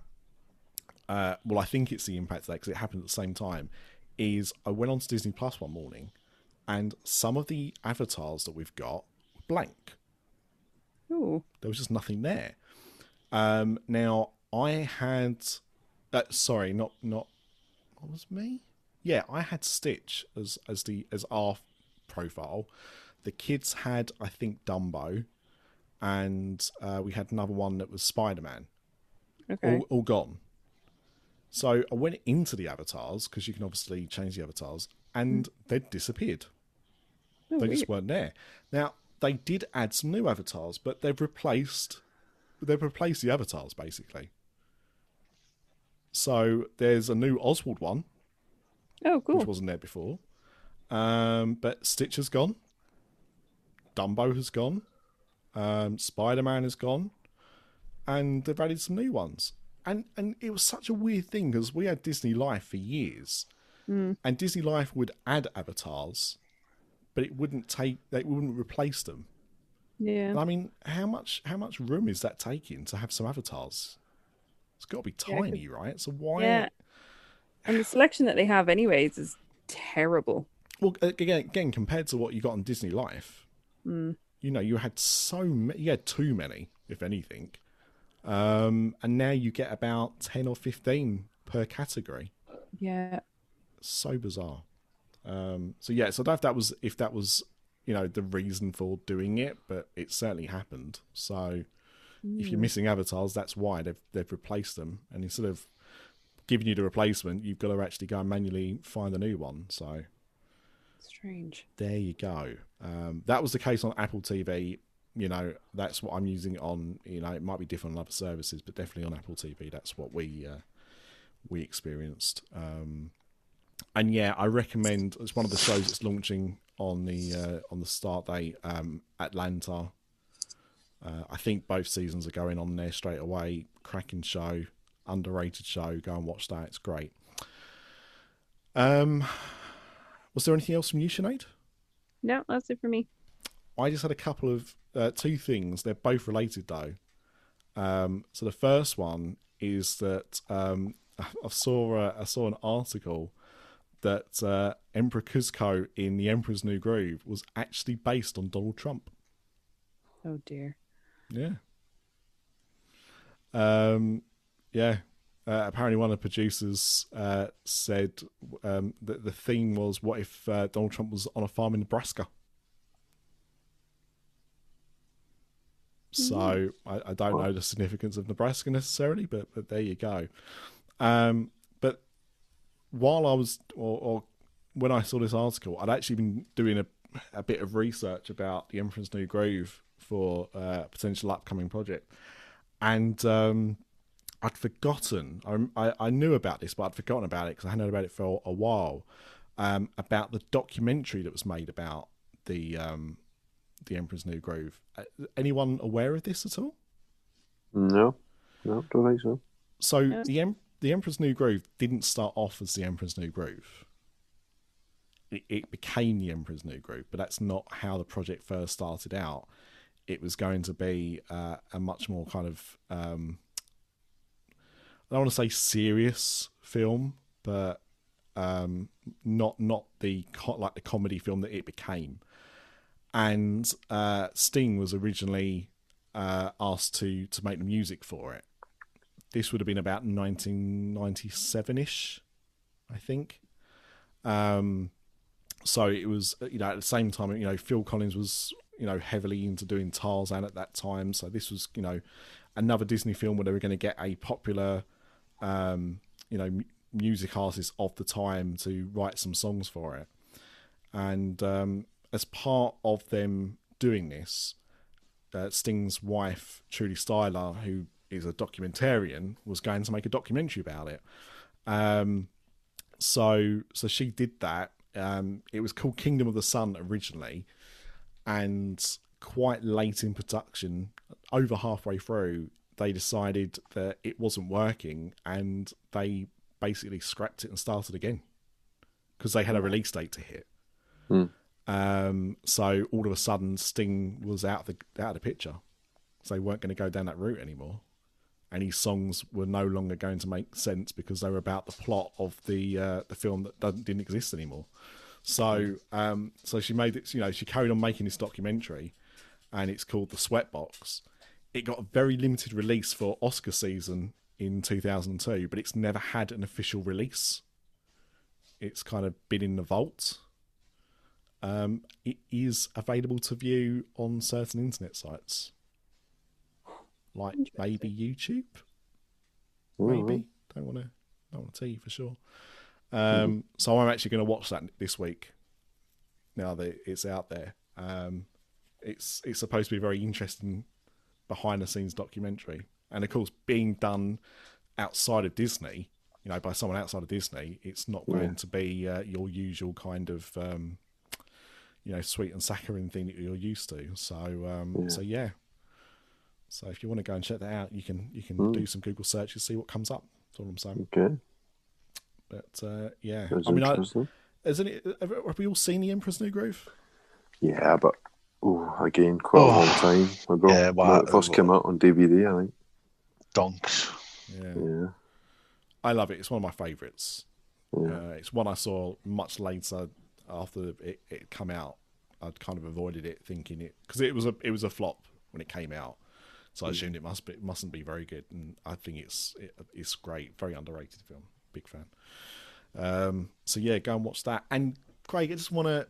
uh well i think it's the impact of that because it happened at the same time is i went on to disney plus one morning and some of the avatars that we've got were blank Ooh. there was just nothing there. Um, now I had, uh, sorry, not not what was me? Yeah, I had Stitch as as the as our profile. The kids had, I think, Dumbo, and uh, we had another one that was Spider Man. Okay. All, all gone. So I went into the avatars because you can obviously change the avatars, and they'd disappeared Oh, they just weren't there. Now they did add some new avatars, but they've replaced they've replaced the avatars basically. So there's a new Oswald one, Oh, cool. Which wasn't there before. Um, but Stitch has gone. Dumbo has gone. Um, Spider Man has gone, and they've added some new ones. And and it was such a weird thing because we had Disney Life for years, and Disney Life would add avatars, but it wouldn't take they wouldn't replace them. Yeah. I mean, how much how much room is that taking to have some avatars? It's got to be Yeah, tiny, right? So why? Yeah. And the selection that they have, anyways, is terrible. Well, again, again, compared to what you got on Disney Life, Hmm. you know, you had so many, you had too many, if anything. Um, and now you get about 10 or 15 per category. Yeah. So bizarre. Um, so yeah, so I don't know if that was if that was you know the reason for doing it, but it certainly happened. So if you're missing avatars, that's why they've they've replaced them, and instead of giving you the replacement, you've got to actually go and manually find a new one. So Strange. there you go. Um, that was the case on Apple TV. You know, that's what I'm using on. You know, it might be different on other services, but definitely on Apple TV, that's what we uh, we experienced. Um, and yeah, I recommend. It's one of the shows that's launching on the uh, on the start date. Um, Atlanta. Uh, I think both seasons are going on there straight away. Cracking show, underrated show. Go and watch that. It's great. Um, was there anything else from you, Sinead? No, that's it for me. I just had a couple of uh, two things. They're both related though. Um, so the first one is that um, I saw uh, I saw an article that uh, Emperor Kuzco in The Emperor's New Groove was actually based on Donald Trump. Oh dear. Yeah. Um, yeah. Uh, apparently, one of the producers uh, said um, that the theme was, "What if uh, Donald Trump was on a farm in Nebraska?" So I, I don't know the significance of Nebraska necessarily, but but there you go. Um, while I was, or, or when I saw this article, I'd actually been doing a a bit of research about the Emperor's New Groove for uh, a potential upcoming project, and um, I'd forgotten. I, I I knew about this, but I'd forgotten about it because I hadn't heard about it for a while. Um, about the documentary that was made about the um, the Emperor's New Groove. Uh, anyone aware of this at all? No, no, don't think so. So Yeah. the em- the Emperor's New Groove didn't start off as the Emperor's New Groove. It, it became the Emperor's New Groove, but that's not how the project first started out. It was going to be uh, a much more kind of um, I don't want to say serious film, but um, not not the like the comedy film that it became. And uh, Sting was originally uh, asked to to make the music for it this would have been about 1997 ish, I think. Um, so it was, you know, at the same time, you know, Phil Collins was, you know, heavily into doing Tarzan at that time. So this was, you know, another Disney film where they were going to get a popular, um, you know, m- music artist of the time to write some songs for it. And um, as part of them doing this, uh, Sting's wife, Trudy Styler, who is a documentarian, was going to make a documentary about it. Um, so, so she did that. Um, it was called Kingdom of the Sun originally, and quite late in production, over halfway through, they decided that it wasn't working, and they basically scrapped it and started again because they had a release date to hit. Um, so all of a sudden, Sting was out of the out of the picture. So they weren't going to go down that route anymore, and his songs were no longer going to make sense because they were about the plot of the uh, the film that doesn't, didn't exist anymore. So, um, so she made it. You know, she carried on making this documentary, and it's called The Sweatbox. It got a very limited release for Oscar season in 2002, but it's never had an official release. It's kind of been in the vault. Um, it is available to view on certain internet sites, like maybe YouTube. Maybe don't want to don't want to tell you for sure. Um, so I'm actually going to watch that this week. Now that it's out there, um, it's it's supposed to be a very interesting behind the scenes documentary, and of course, being done outside of Disney, you know, by someone outside of Disney, it's not going to be uh, your usual kind of um, you know sweet and saccharine thing that you're used to. So um, so yeah. So if you want to go and check that out, you can you can do some Google searches, see what comes up. That's all I'm saying. Okay, But uh, yeah, that's I mean, I, isn't it? Have, have we all seen the Emperor's New Groove? Yeah, but oh, again, quite a long Oh, time ago. yeah, when well, it first came out on DVD, I think. Donks. Yeah, Yeah, I love it. It's one of my favourites. Yeah. Uh, it's one I saw much later after it, it come out. I'd kind of avoided it, thinking it because it was a it was a flop when it came out. So I assumed it must be it mustn't be very good, and I think it's it, it's great, very underrated film. Big fan. Um, so yeah, go and watch that. And Craig, I just want to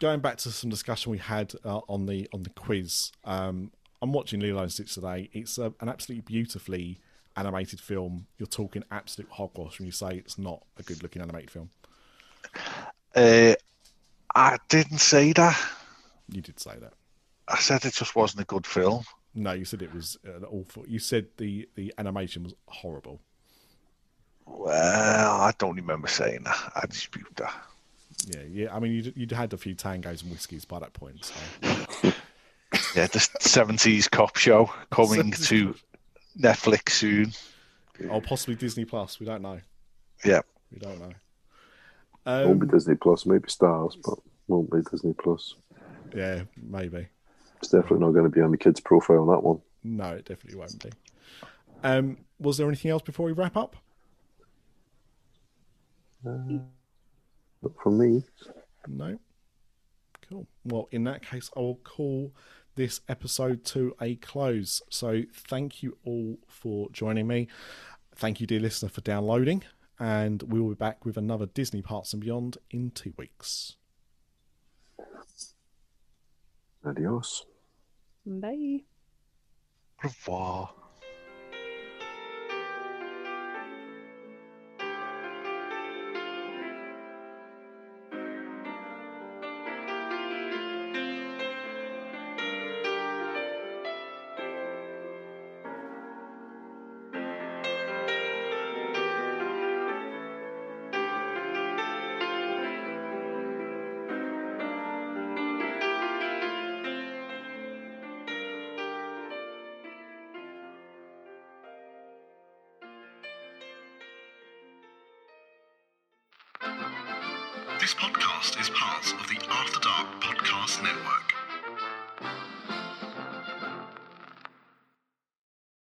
going back to some discussion we had uh, on the on the quiz. Um, I'm watching Lilo and Stitch today. It's a, an absolutely beautifully animated film. You're talking absolute hogwash when you say it's not a good looking animated film. Uh, I didn't say that. You did say that. I said it just wasn't a good film. No, you said it was an awful. You said the the animation was horrible. Well, I don't remember saying that. I dispute that. Yeah, yeah. I mean, you'd, you'd had a few tangos and whiskies by that point. So. [laughs] Yeah, the 70s cop show coming 70s to Netflix soon. or possibly Disney Plus. We don't know. Yeah. We don't know. won't be Um, Disney Plus, maybe Stars, but won't be Disney Plus. yeah, maybe. It's definitely not going to be on the kids' profile on that one. No, it definitely won't be. Um, was there anything else before we wrap up? Not from me. No. Cool. Well, in that case, I will call this episode to a close. So, thank you all for joining me. Thank you, dear listener, for downloading. And we will be back with another Disney Parks and Beyond in two weeks. Adios. Bye. Au revoir.